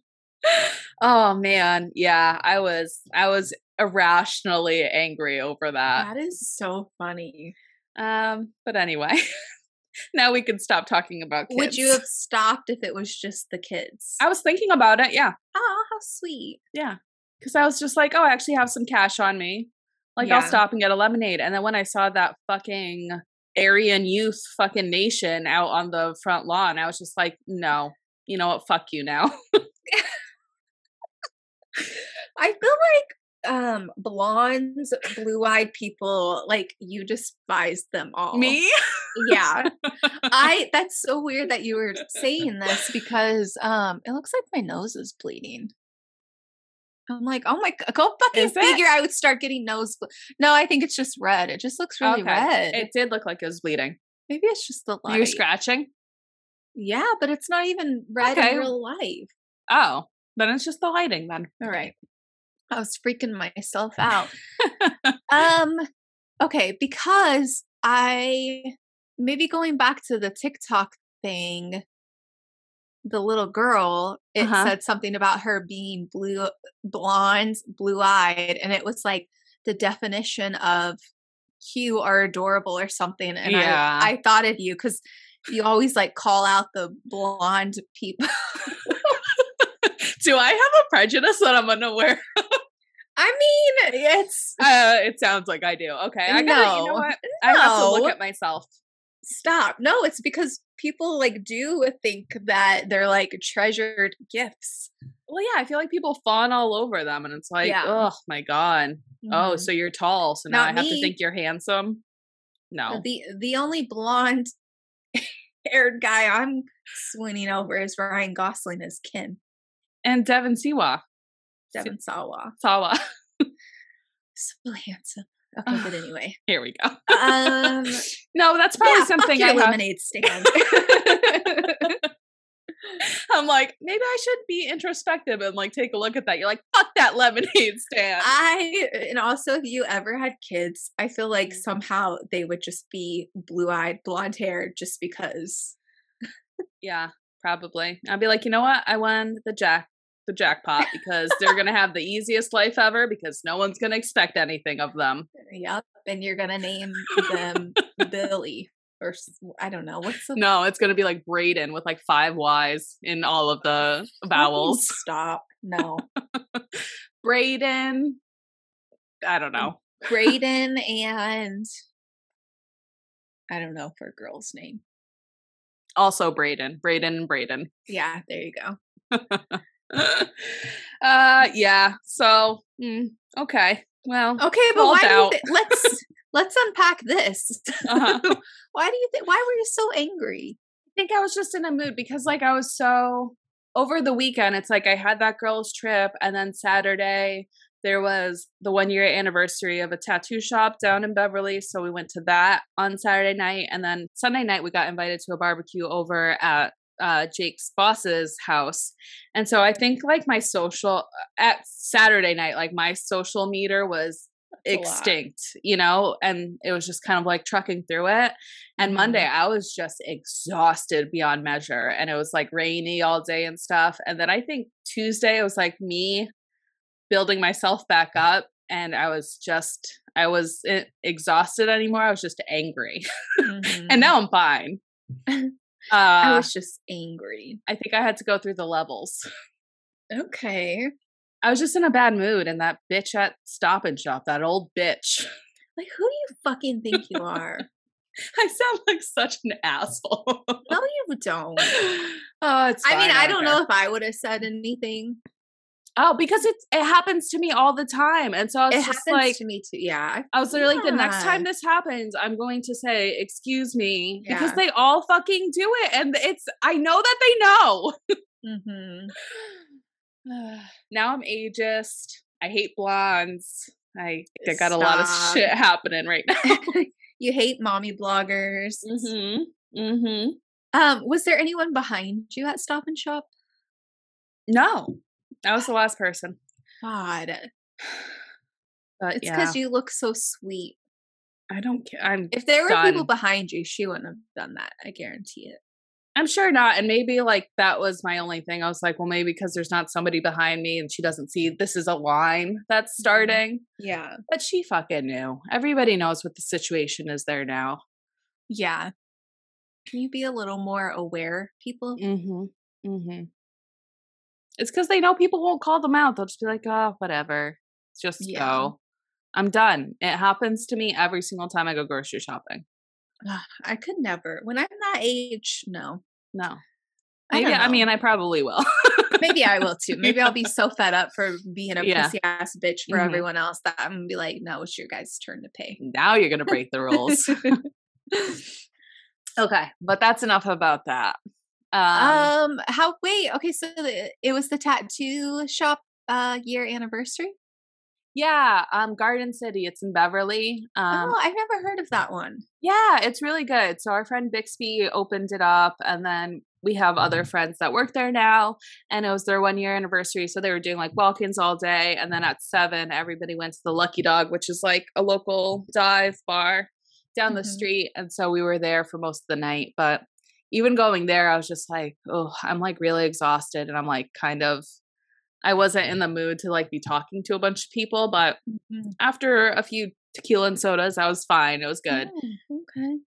oh man, yeah, I was I was irrationally angry over that. That is so funny. Um, but anyway, now we can stop talking about kids. Would you have stopped if it was just the kids? I was thinking about it, yeah. Oh, how sweet. Yeah. Cuz I was just like, "Oh, I actually have some cash on me. Like yeah. I'll stop and get a lemonade. And then when I saw that fucking Aryan youth fucking nation out on the front lawn, I was just like, no, you know what? Fuck you now. I feel like um blondes, blue-eyed people, like you despise them all. Me? yeah. I that's so weird that you were saying this because um it looks like my nose is bleeding. I'm like, oh my god, go fucking figure. I would start getting nose. No, I think it's just red. It just looks really okay. red. It did look like it was bleeding. Maybe it's just the light. You're scratching. Yeah, but it's not even red okay. in real life. Oh, then it's just the lighting. Then all right. I was freaking myself out. um, okay, because I maybe going back to the TikTok thing the little girl, it uh-huh. said something about her being blue, blonde, blue eyed, and it was like the definition of cute or adorable or something. And yeah. I, I thought of you because you always like call out the blonde people. Do I have a prejudice that I'm unaware I mean, it's. Uh, it sounds like I do. Okay, I gotta. No, you know what? No. I have to look at myself stop. No, it's because people like do think that they're like treasured gifts. Well, yeah, I feel like people fawn all over them, and it's like, yeah. oh my god, mm-hmm. oh, so you're tall, so now Not I have me. to think you're handsome. No, the the only blonde haired guy I'm swooning over is Ryan Gosling as Ken, and Devon Siwa, Devon Sawa, Sawa, so handsome. Okay, but anyway, here we go. Um, no, that's probably yeah, something I lemonade stand. I'm like, maybe I should be introspective and like take a look at that. You're like, fuck that lemonade stand. I and also if you ever had kids, I feel like mm-hmm. somehow they would just be blue eyed, blonde hair just because. yeah, probably. I'd be like, you know what? I won the jack the jackpot because they're going to have the easiest life ever because no one's going to expect anything of them. Yep. And you're going to name them Billy or I don't know. What's the. No, it's going to be like Braden with like five Y's in all of the vowels. Stop. No. Braden. I don't mm, know. Braden and. I don't know for a girl's name. Also Braden. Braden and Braden. Yeah, there you go. uh yeah so mm, okay well okay but why do you th- let's let's unpack this uh-huh. why do you think why were you so angry i think i was just in a mood because like i was so over the weekend it's like i had that girl's trip and then saturday there was the one year anniversary of a tattoo shop down in Beverly. So we went to that on Saturday night. And then Sunday night, we got invited to a barbecue over at uh, Jake's boss's house. And so I think like my social at Saturday night, like my social meter was extinct, you know, and it was just kind of like trucking through it. And Mhm. Monday, I was just exhausted beyond measure, and it was like rainy all day and stuff. And then I think Tuesday, it was like me building myself back up, and I was just, I was exhausted anymore. I was just angry, Mhm. and now I'm fine. Uh, I was just angry. I think I had to go through the levels. Okay. I was just in a bad mood, and that bitch at Stop and Shop, that old bitch. Like, who do you fucking think you are? I sound like such an asshole. no, you don't. oh, it's. I mean, fine, I don't care. know if I would have said anything. Oh, because it's it happens to me all the time, and so I was It just happens like, to me too. Yeah. I was literally like, the next time this happens, I'm going to say, "Excuse me," because they all fucking do it, and it's. I know that they know. Mm-hmm. now I'm ageist. I hate blondes. I, I got a lot of shit happening right now. you hate mommy bloggers. mm-hmm. Mm-hmm. Um, was there anyone behind you at Stop and Shop? No, that was the last person. God, But it's yeah, because you look so sweet. I don't care. I'm If there were people behind you, she wouldn't have done that. I guarantee it. I'm sure not. And maybe like that was my only thing. I was like, well, maybe because there's not somebody behind me and she doesn't see this is a line that's starting. Yeah. But she fucking knew. Everybody knows what the situation is there now. Yeah. Can you be a little more aware, people? Mm-hmm. Mm-hmm. It's because they know people won't call them out. They'll just be like, oh, whatever. Just Yeah. go. I'm done. It happens to me every single time I go grocery shopping. I could never. When I'm that age, no. No. I Maybe I, mean I probably will. Maybe I will too. Maybe I'll be so fed up for being a Yeah. pissy ass bitch for Mhm. everyone else that I'm gonna be like, no, it's your guys' turn to pay. now you're gonna break the rules. okay, but that's enough about that. Um, um, how? Wait, okay. So the, it was the tattoo shop uh year anniversary. yeah, um, Garden City. It's in Beverly. Um, oh, I've never heard of that one. yeah, it's really good. So our friend Bixby opened it up, and then we have other friends that work there now, and it was their one year anniversary. So they were doing like walk-ins all day, and then at seven, everybody went to the Lucky Dog, which is like a local dive bar down the Mhm. street, and so we were there for most of the night. But even going there, I was just like, oh, I'm like really exhausted, and I'm like kind of. I wasn't in the mood to like be talking to a bunch of people, but Mhm. after a few tequila and sodas, I was fine. It was good. Oh, okay.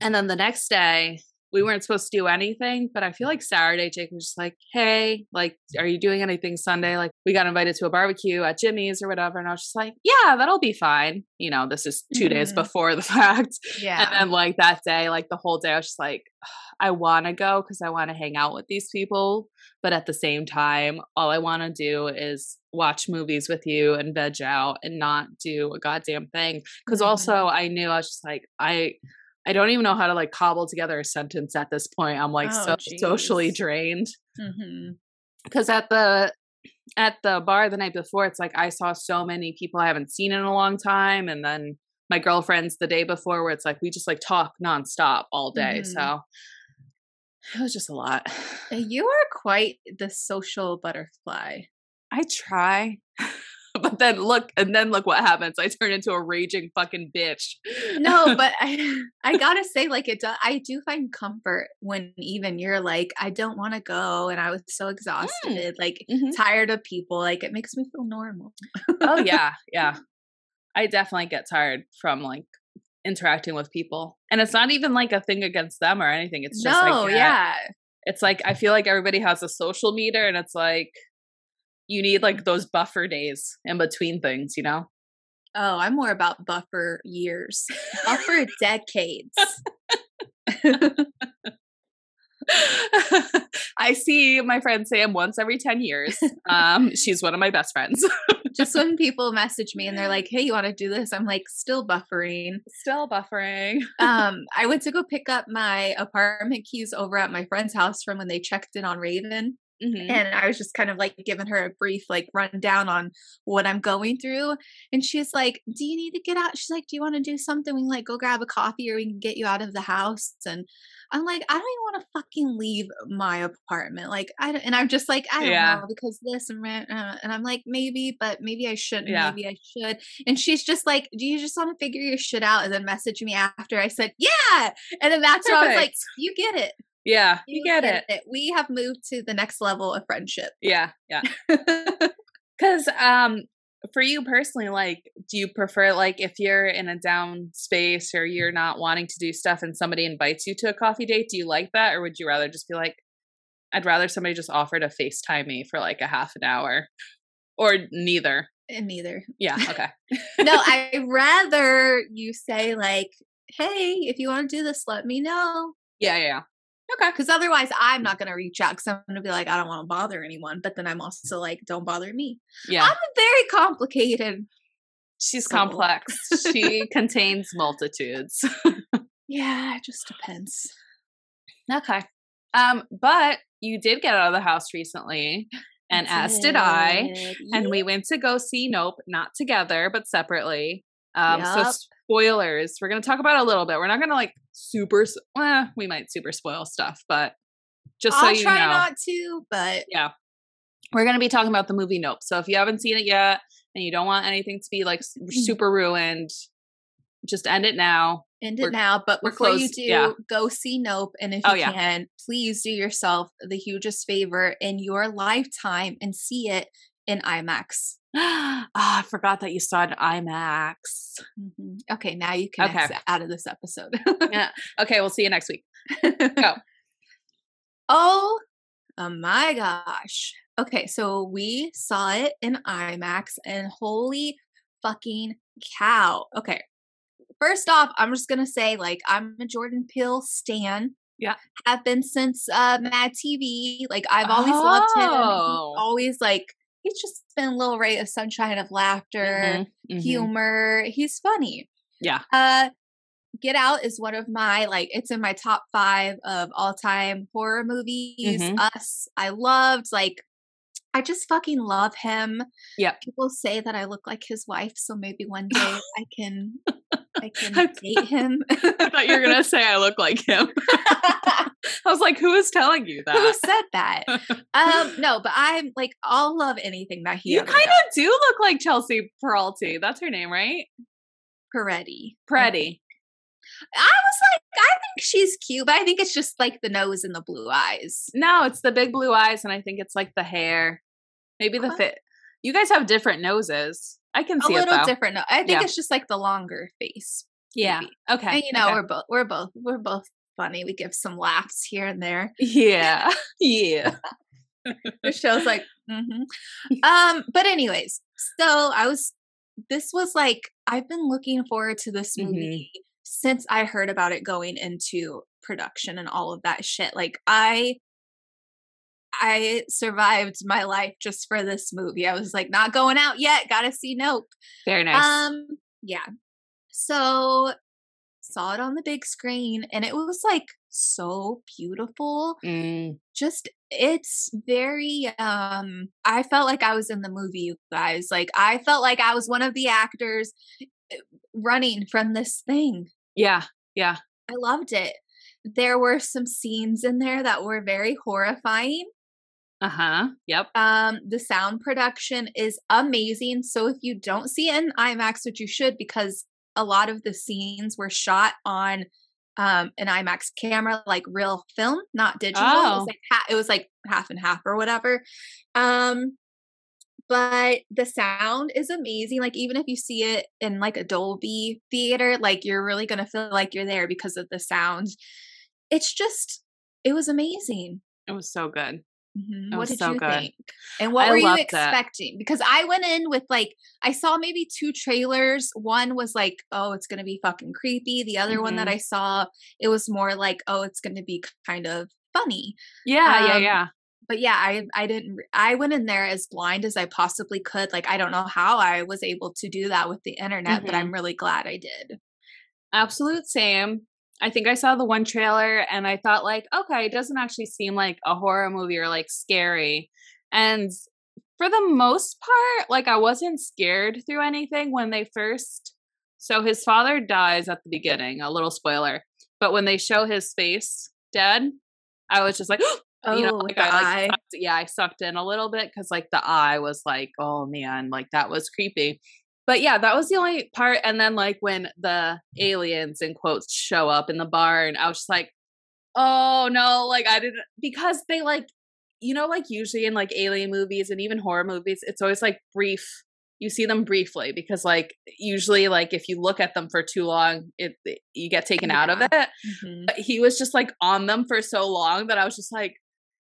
And then the next day, we weren't supposed to do anything, but I feel like Saturday, Jake was just like, hey, like, are you doing anything Sunday? Like, we got invited to a barbecue at Jimmy's or whatever. And I was just like, yeah, that'll be fine. You know, this is 2 days Mhm. before the fact. Yeah. And then, like, that day, like, the whole day, I was just like, I want to go because I want to hang out with these people. But at the same time, all I want to do is watch movies with you and veg out and not do a goddamn thing. Because Mhm. also, I knew I was just like, I. I don't even know how to like cobble together a sentence at this point. I'm like Oh, so socially jeez. drained because at the at the bar the night before it's like i saw so many people i haven't seen in a long time and then my girlfriends the day before where it's like we just like talk nonstop all day Mhm. so it was just a lot You are quite the social butterfly. i try but then look and then look what happens i turn into a raging fucking bitch No, but I I gotta say, like it does. I do find comfort when even you're like, I don't want to go, and I was so exhausted, like Mhm. tired of people. Like it makes me feel normal. oh yeah yeah i definitely get tired from like interacting with people and it's not even like a thing against them or anything it's just no, like yeah, it's like I feel like everybody has a social meter and it's like you need like those buffer days in between things, you know? Oh, I'm more about buffer years, buffer decades. I see my friend Sam once every 10 years. Um, she's one of my best friends. Just when people message me and they're like, "Hey, you want to do this?" I'm like, still buffering. Still buffering. um, I went to go pick up my apartment keys over at my friend's house from when they checked in on Raven. Mhm. and I was just kind of like giving her a brief like rundown on what I'm going through. And she's like, "Do you need to get out?" She's like, "Do you want to do something? We can like go grab a coffee, or we can get you out of the house." And I'm like, "I don't even want to fucking leave my apartment." Like, I don't, and I'm just like, I don't Yeah. know because this and rent, uh, and I'm like, maybe, but maybe I shouldn't. Yeah. Maybe I should. And she's just like, "Do you just want to figure your shit out?" And then message me after I said, "Yeah." And then that's when I was like, "You get it." Yeah, you get it. We have moved to the next level of friendship. Yeah, yeah. Because um, for you personally, like, do you prefer like if you're in a down space or you're not wanting to do stuff and somebody invites you to a coffee date? Do you like that, or would you rather just be like, I'd rather somebody just offer to Facetime me for like a half an hour, or neither? and neither. Yeah. Okay. No, I'd rather you say like, "Hey, if you want to do this, let me know." Yeah. Yeah. Yeah. Okay. Because otherwise, I'm not going to reach out because I'm going to be like, I don't want to bother anyone. But then I'm also like, don't bother me. Yeah. I'm very complicated. She's soul. complex. she contains multitudes. Yeah, it just depends. Okay. Um, but you did get out of the house recently, and as did I. and we went to go see Nope, not together, but separately. Um, so Yup. Spoilers, we're gonna talk about a little bit. We're not gonna like super, well, eh, we might super spoil stuff, but just so you know. I'll try not to, but Yeah. we're gonna be talking about the movie Nope. So if you haven't seen it yet and you don't want anything to be like super ruined, just end it now. end We're- it now. But we're before you do, yeah. go see Nope. And if Oh, you yeah. can, please do yourself the hugest favor in your lifetime and see it in IMAX. Ah, I forgot that you saw it in IMAX. Mhm. Okay, now you can Okay. exit out of this episode. Yeah. Okay, we'll see you next week. oh, oh my gosh. Okay, so we saw it in IMAX and holy fucking cow. Okay. First off, I'm just gonna say, like, I'm a Jordan Peele stan. Yeah. Have been since uh Mad TV. Like I've always loved him. Oh. always like he's just been a little ray of sunshine of laughter, Mhm, mhm. humor. He's funny. Yeah. Uh Get Out is one of my like it's in my top 5 of all-time horror movies. Mhm. Us I loved like I just fucking love him. Yeah. People say that I look like his wife, so maybe one day I can I can I date him. I thought you were gonna say I look like him. I was like, who is telling you that? Who said that? Um no, but I'm like I'll love anything that he you kind of do look like Chelsea Peralty. That's her name, right? Peretti. Pretty. I was like, I think she's cute, but I think it's just like the nose and the blue eyes. No, it's the big blue eyes, and I think it's like the hair. Maybe the Okay. fit. You guys have different noses. I can see a little though. different. no- I think Yeah. it's just like the longer face. Yeah. maybe. Okay. And you know, okay. we're both we're both we're both funny. We give some laughs here and there. Yeah. Yeah. It shows like, hmm um. But anyways, so I was. This was like I've been looking forward to this Mhm. movie since I heard about it going into production and all of that shit. Like I. I survived my life just for this movie. I was like, not going out yet. Gotta see Nope. Very nice. Um, yeah. So saw it on the big screen and it was like so beautiful. Mm, Just it's very um I felt like I was in the movie, you guys. Like I felt like I was one of the actors eh, running from this thing. yeah. Yeah. I loved it. There were some scenes in there that were very horrifying. Uh huh. Yep. Um, the sound production is amazing. So if you don't see it in IMAX, which you should, because a lot of the scenes were shot on um an IMAX camera, like real film, not digital. It Oh. was like ha- it was like half and half or whatever. Um, but the sound is amazing. Like even if you see it in like a Dolby theater, like you're really gonna feel like you're there because of the sound. It's just, it was amazing. It was so good. Mhm. What did so you good. think? And what I were you expecting? Because I went in with like I saw maybe two trailers. One was like, "Oh, it's going to be fucking creepy." The other one that Mhm. I saw, it was more like, "Oh, it's going to be kind of funny." Yeah. yeah. Um, Yeah. But yeah, I I didn't I went in there as blind as I possibly could. Like I don't know how I was able to do that with the internet, but Mhm. I'm really glad I did. Absolute same. I think I saw the one trailer and I thought like, okay, it doesn't actually seem like a horror movie or like scary. And for the most part, like I wasn't scared through anything when they first so his father dies at the beginning, a little spoiler. But when they show his face dead, I was just like, Oh, you know, oh, like I like sucked, yeah, I sucked in a little bit because like the eye was like, oh man, like that was creepy. But yeah, that was the only part. And then like when the aliens in quotes show up in the barn, I was just like, oh no, like I didn't because they like, you know, like usually in like alien movies and even horror movies, it's always like brief. You see them briefly because like usually like if you look at them for too long, it you get taken out of Yeah. it Mhm. but he was just like on them for so long that I was just like,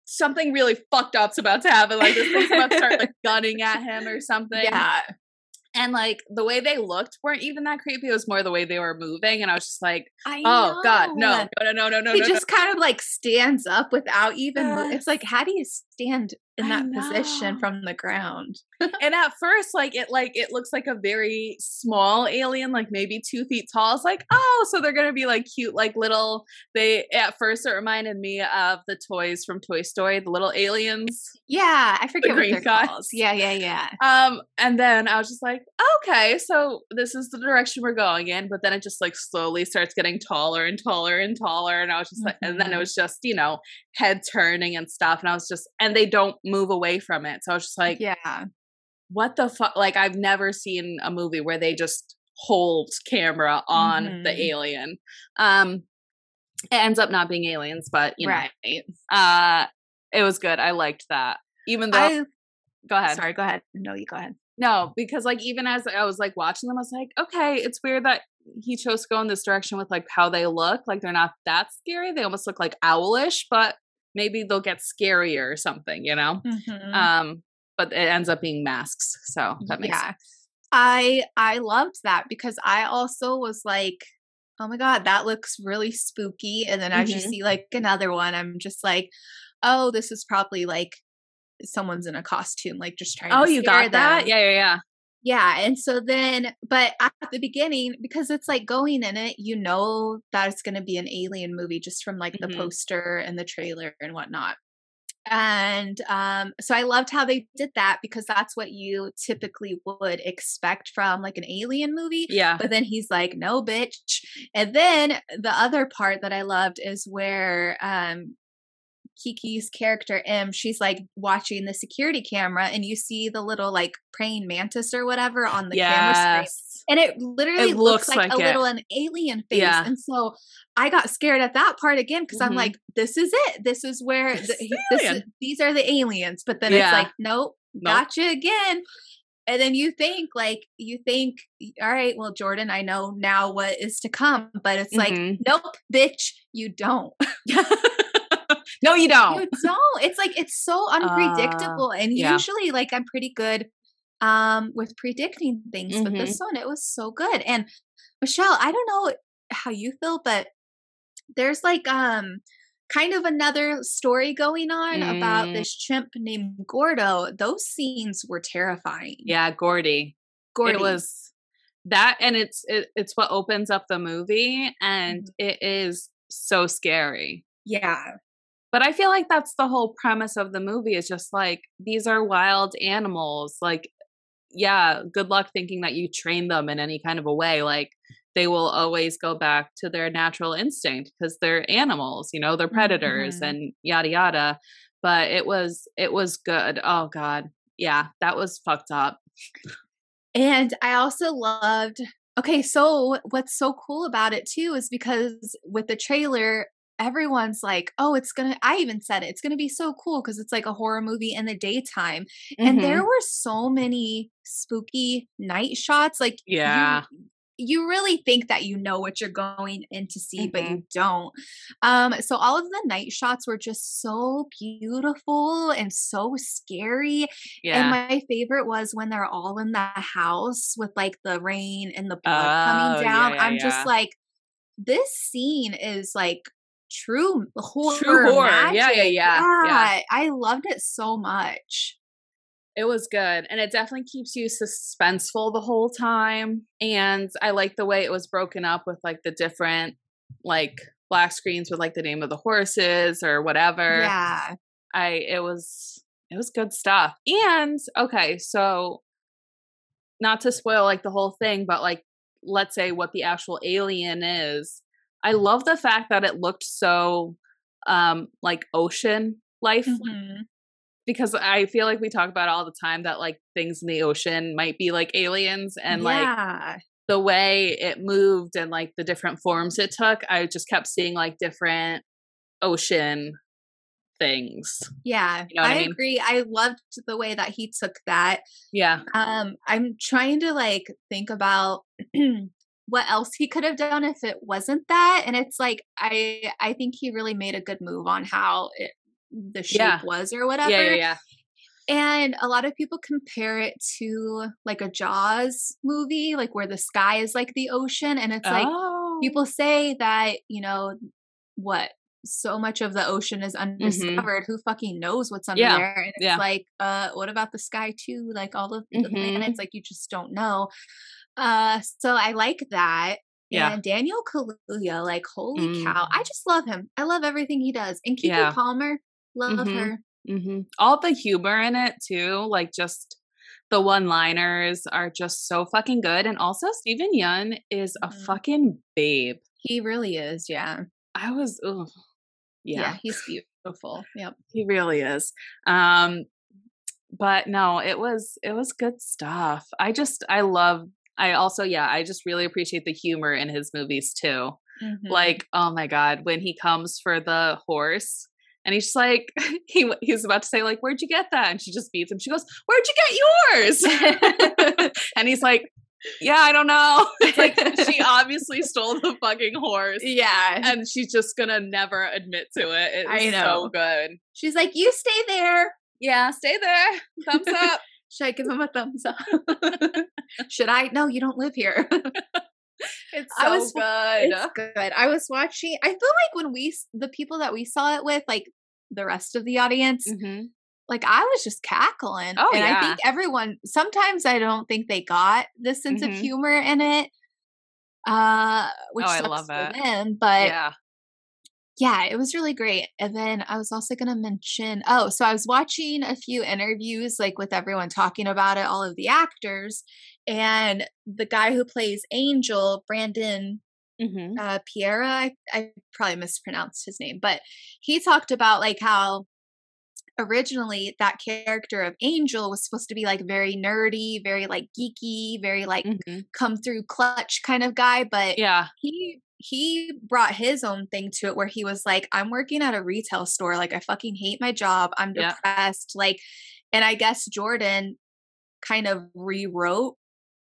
something really fucked up's about to happen. Like this thing's about to start like gunning at him or something. Yeah. And like the way they looked weren't even that creepy. It was more the way they were moving. And I was just like, I oh God, no, no, no, no, no, no. he no, just kind of like stands up without even. Yes. It's like, how do you stand in that position from the ground? and at first, like it like it looks like a very small alien, like maybe two feet tall. It's like, oh, so they're gonna be like cute, like little they at first it reminded me of the toys from Toy Story, the little aliens. Yeah, I forget what green they're guys. called. Yeah, yeah, yeah. Um, and then I was just like, okay, so this is the direction we're going in. But then it just like slowly starts getting taller and taller and taller. And I was just like, and then it Mhm. was just, you know, head turning and stuff. And I was just, and they don't move away from it. So I was just like, yeah. what the fuck? Like, I've never seen a movie where they just hold camera on the Mhm. alien. Um, it ends up not being aliens, but you know, right. uh, it was good. I liked that. Even though, I go ahead. sorry. Go ahead. No, you go ahead. No, because like even as I was like watching them, I was like, okay, it's weird that he chose to go in this direction with like how they look. Like they're not that scary. They almost look like owlish, but maybe they'll get scarier or something, you know? Mhm. Um, but it ends up being masks. So that makes yeah. I I loved that because I also was like, oh my god, that looks really spooky. And then as you see like another one, I'm just like, oh, this is probably like someone's in a costume, like just trying. Oh, to you got that? Yeah, yeah, yeah. Yeah, and so then, but at the beginning, because it's like going in it, you know that it's going to be an alien movie just from like the Mhm. poster and the trailer and whatnot. And um, so I loved how they did that because that's what you typically would expect from like an alien movie. Yeah. But then he's like, no, bitch. And then the other part that I loved is where um, Keke's character, M, she's like watching the security camera and you see the little like praying mantis or whatever on the camera screen. And it literally It looks, looks like, like a it. little an alien face. Yeah. And so I got scared at that part again because I'm Mhm. like, this is it. This is where This the, this is, these are the aliens. But then Yeah. it's like, nope, Nope. gotcha again. And then you think, like, you think, all right, well, Jordan, I know now what is to come. But it's like, Mhm. nope, bitch, you don't. no, you don't. You don't. It's like it's so unpredictable. and yeah. usually like I'm pretty good um with predicting things, but Mhm. this one it was so good. And Michelle, I don't know how you feel, but there's like um kind of another story going on about Mm. this chimp named Gordo. Those scenes were terrifying. yeah, Gordy. Gordy. It was that, and it's it, it's what opens up the movie, and Mhm. it is so scary. yeah. But I feel like that's the whole premise of the movie is just like these are wild animals. Like, yeah, good luck thinking that you train them in any kind of a way. Like, they will always go back to their natural instinct because they're animals, you know, they're predators Mhm. and yada yada. But it was it was good. Oh god. Yeah, that was fucked up. And I also loved okay, so what's so cool about it too is because with the trailer, everyone's like, oh, it's gonna, I even said it, it's gonna be so cool because it's like a horror movie in the daytime. And Mhm. there were so many spooky night shots. Like, Yeah. You, really think that you know what you're going in to see, but Mm-hmm. you don't. Um, so all of the night shots were just so beautiful and so scary. yeah. And my favorite was when they're all in the house with like the rain and the blood Oh, coming yeah, down. yeah, I'm yeah. just like, this scene is like true horror. horror. Yeah, yeah, yeah, yeah. I loved it so much. It was good. And it definitely keeps you suspenseful the whole time. And I like the way it was broken up with like the different like black screens with like the name of the horses or whatever. Yeah. I it was it was good stuff. And okay, so not to spoil like the whole thing, but like let's say what the actual alien is. I love the fact that it looked so um like ocean life Mhm. because I feel like we talk about all the time that like things in the ocean might be like aliens and like the way it moved and like the different forms it took, I just kept seeing like different ocean things. Yeah, You know I I mean? agree. I loved the way that he took that. Yeah. Um, I'm trying to like think about what else he could have done if it wasn't that, and it's like I I think he really made a good move on how it, the shape Yeah. was or whatever. Yeah, yeah, yeah. And a lot of people compare it to like a Jaws movie, like where the sky is like the ocean, and it's like oh. people say that you know what so much of the ocean is undiscovered who fucking knows what's under Mm-hmm. Yeah, there and it's yeah. like uh what about the sky too like all of the Mhm. planets like you just don't know uh so i like that Yeah. and daniel kaluuya like holy cow Mm. i just love him i love everything he does and keke Yeah. palmer love Mhm. her hmm All the humor in it too, like just the one-liners are just so fucking good. And also, Steven Yeun is a Mhm. fucking babe. he really is yeah I was, ugh. yeah, yeah, he's beautiful yep he really is. Um, but no, it was it was good stuff. I just I love. I also yeah, I just really appreciate the humor in his movies too. Mhm. Like, oh my god, when he comes for the horse and he's just like he he's about to say like, "Where'd you get that?" and she just beats him. She goes, "Where'd you get yours?" and he's like, "Yeah, I don't know." It's like she obviously stole the fucking horse. yeah And she's just gonna never admit to it. It's I know. so good. she's like you stay there Yeah, stay there. Thumbs up. Should I give him a thumbs up? Should I? No, you don't live here. It's I so was- good. it's good. I was watching. I feel like when we, the people that we saw it with, like the rest of the audience, Mhm. like I was just cackling. Oh, and yeah. I think everyone. Sometimes I don't think they got the sense of Mhm. humor in it. Uh, which Oh, I love for it. them, but yeah. Yeah, it was really great. And then I was also going to mention oh, so I was watching a few interviews, like with everyone talking about it, all of the actors, and the guy who plays Angel, Brandon hmm uh, Perea, I, I probably mispronounced his name, but he talked about like how originally that character of Angel was supposed to be like very nerdy, very like geeky, very like hmm come through clutch kind of guy, but Yeah. he he brought his own thing to it where he was like i'm working at a retail store like i fucking hate my job i'm Yeah. depressed like and i guess jordan kind of rewrote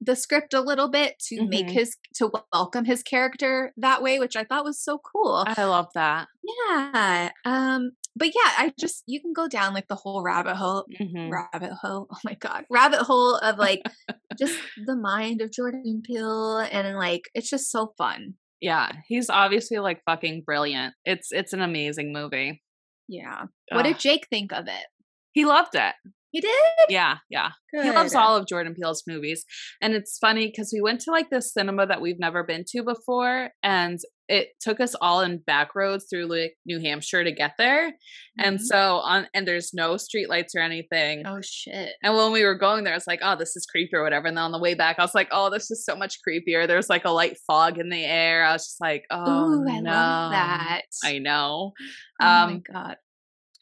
the script a little bit to make Mhm. his to welcome his character that way which i thought was so cool I love that. yeah um but yeah i just you can go down like the whole rabbit hole hmm rabbit hole oh my god rabbit hole of like just the mind of jordan peele and like it's just so fun Yeah. He's obviously like fucking brilliant. It's it's an amazing movie. Yeah. What did Jake think of it? he loved it? He did. Yeah, yeah. Good. He loves all of Jordan Peele's movies. And it's funny because we went to like this cinema that we've never been to before. And it took us all in back roads through like New Hampshire to get there. And Mhm. so on, and there's no street lights or anything. Oh shit. And when we were going there, it's like, oh, this is creepy or whatever. And then on the way back, I was like, oh, this is so much creepier. There's like a light fog in the air. I was just like, oh, Ooh, I no. love that. I know. oh my um, god.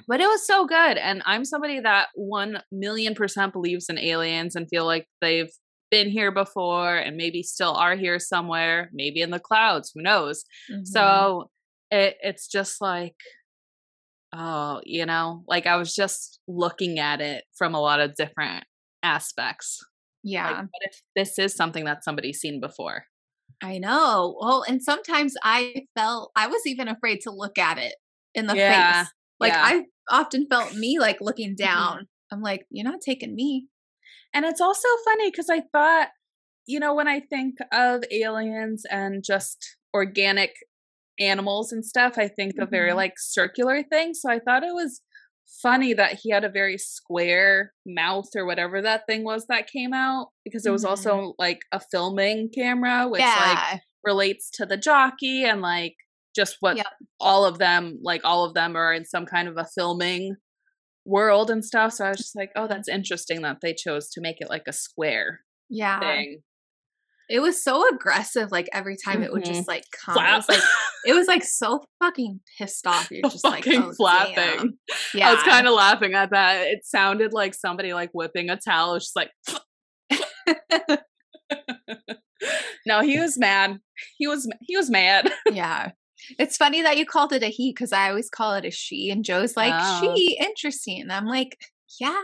But it was so good. And I'm somebody that 1 million percent believes in aliens and feel like they've been here before and maybe still are here somewhere, maybe in the clouds, who knows. Mhm. So it it's just like oh, you know, like I was just looking at it from a lot of different aspects. yeah, Like what if this is something that somebody's seen before? I know. Well, and sometimes I felt I was even afraid to look at it in the Yeah, face. Like yeah. I often felt me like looking Mhm. down. I'm like, you're not taking me. And it's also funny because I thought, you know, when I think of aliens and just organic animals and stuff, I think of very Mhm. like circular things. So I thought it was funny that he had a very square mouth or whatever that thing was that came out because it was Mhm. also like a filming camera, which like relates to the jockey and like just what Yep. all of them, like all of them are in some kind of a filming world and stuff. So I was just like, oh, that's interesting that they chose to make it like a square Yeah. thing. It was so aggressive. Like every time it would Mhm. just like come. It was like it was like so fucking pissed off. You're just like, oh, flapping. damn. Yeah. I was kind of laughing at that. It sounded like somebody like whipping a towel. It was just like, no, he was mad. He was he was mad. yeah. It's funny that you called it a he because I always call it a she. And Joe's like, Oh. she, interesting. And I'm like, yeah,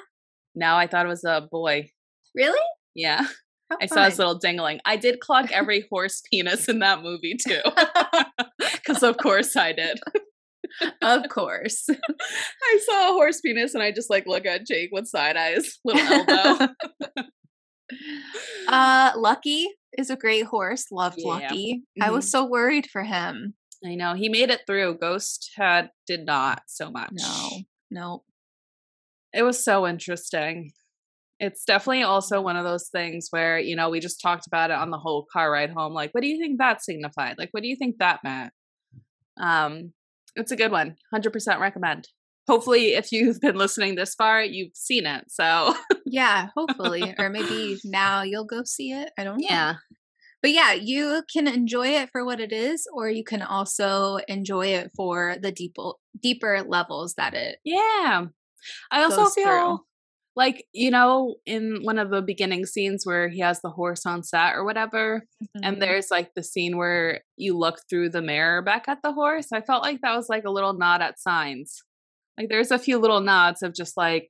Now I thought it was a boy. really? Yeah, How I saw his little dingling. I did clock every horse penis in that movie too, because of course I did. of course. I saw a horse penis and I just like look at Jake with side eyes, little elbow. uh Lucky is a great horse. Loved Yeah. Lucky. I was Mhm. so worried for him. I know he made it through. Ghost had did not so much. No, no. It was so interesting. It's definitely also one of those things where, you know, we just talked about it on the whole car ride home. Like, what do you think that signified? Like, what do you think that meant? Um, it's a good one. 100% recommend. Hopefully, if you've been listening this far, you've seen it. So, Yeah, hopefully. or maybe now you'll go see it. I don't know. yeah. But yeah, you can enjoy it for what it is, or you can also enjoy it for the deeper deeper levels that it Yeah. I also feel through. like, you know, in one of the beginning scenes where he has the horse on set or whatever, Mm-hmm. and there's like the scene where you look through the mirror back at the horse. I felt like that was like a little nod at signs. Like there's a few little nods of just like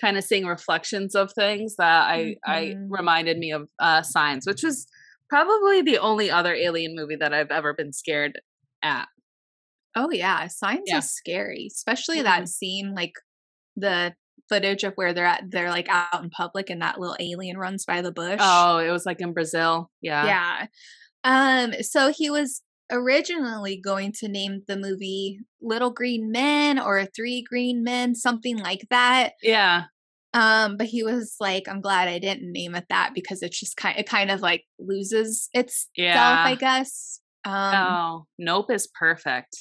kind of seeing reflections of things that I I Mhm. reminded me of uh signs, which was probably the only other alien movie that I've ever been scared at. Oh yeah, Signs Yeah. is scary, especially Mhm. that scene like the footage of where they're at they're like out in public and that little alien runs by the bush. Oh, it was like in Brazil. Yeah. yeah. Um so he was originally going to name the movie Little Green Men or Three Green Men, something like that. Yeah. Um, but he was like, I'm glad I didn't name it that because it's just kind it kind of like loses itself, Yeah. I guess. Um oh, Nope is perfect.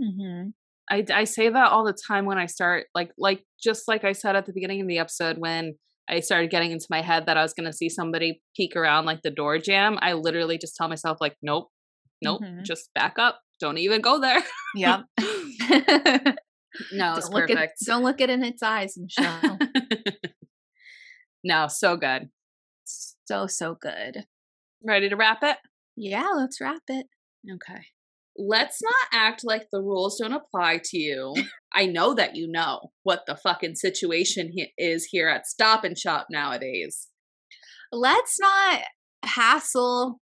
Mm-hmm. I, I say that all the time when I start like like just like I said at the beginning of the episode when I started getting into my head that I was gonna see somebody peek around like the door jam. I literally just tell myself like, nope, nope, Mhm. just back up. Don't even go there. Yep. no, it's don't look at perfect. don't look it in its eyes, Michelle. no, so good. so so good. Ready to wrap it? Yeah, let's wrap it. Okay. Let's not act like the rules don't apply to you. I know that you know what the fucking situation he- is here at Stop and Shop nowadays. Let's not hassle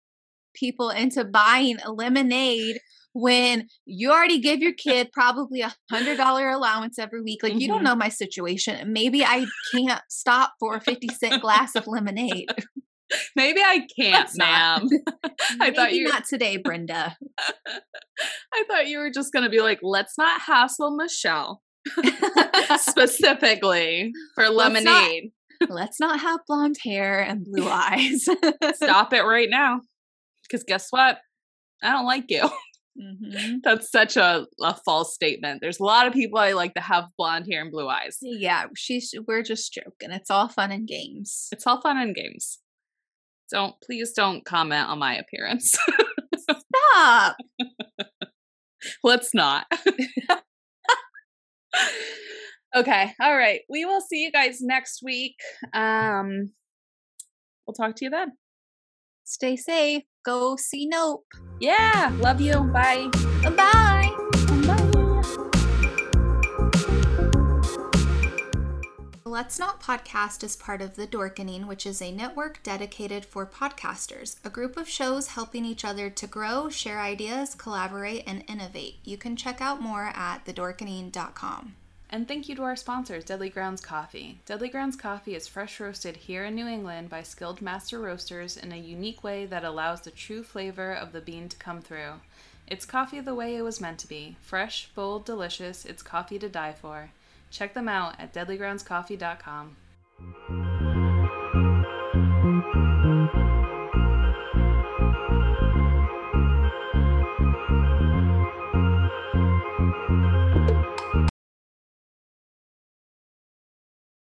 people into buying lemonade when you already give your kid probably a hundred dollar allowance every week. Like you don't Mhm. know my situation. Maybe I can't stop for a fifty cent glass of lemonade. Maybe I can't, not. ma'am. I thought you- not today, Brenda. I thought you were just going to be like, let's not hassle Michelle specifically for Let's not- lemonade. Let's not have blonde hair and blue eyes. Stop it right now. Because guess what? I don't like you. Mhm. That's such a, a false statement. There's a lot of people I like to have blonde hair and blue eyes. Yeah, she's we're just joking. It's all fun and games. It's all fun and games. Don't please don't comment on my appearance. Stop. Let's not. okay. All right. We will see you guys next week. Um we'll talk to you then. Stay safe. Go see Nope. Yeah. Love you. Bye. Bye. Let's Not Podcast is part of The Dorkening, which is a network dedicated for podcasters, a group of shows helping each other to grow, share ideas, collaborate, and innovate. You can check out more at thedorkening.com. And thank you to our sponsors, Deadly Grounds Coffee. Deadly Grounds Coffee is fresh roasted here in New England by skilled master roasters in a unique way that allows the true flavor of the bean to come through. It's coffee the way it was meant to be fresh, bold, delicious. It's coffee to die for. Check them out at deadlygroundscoffee.com.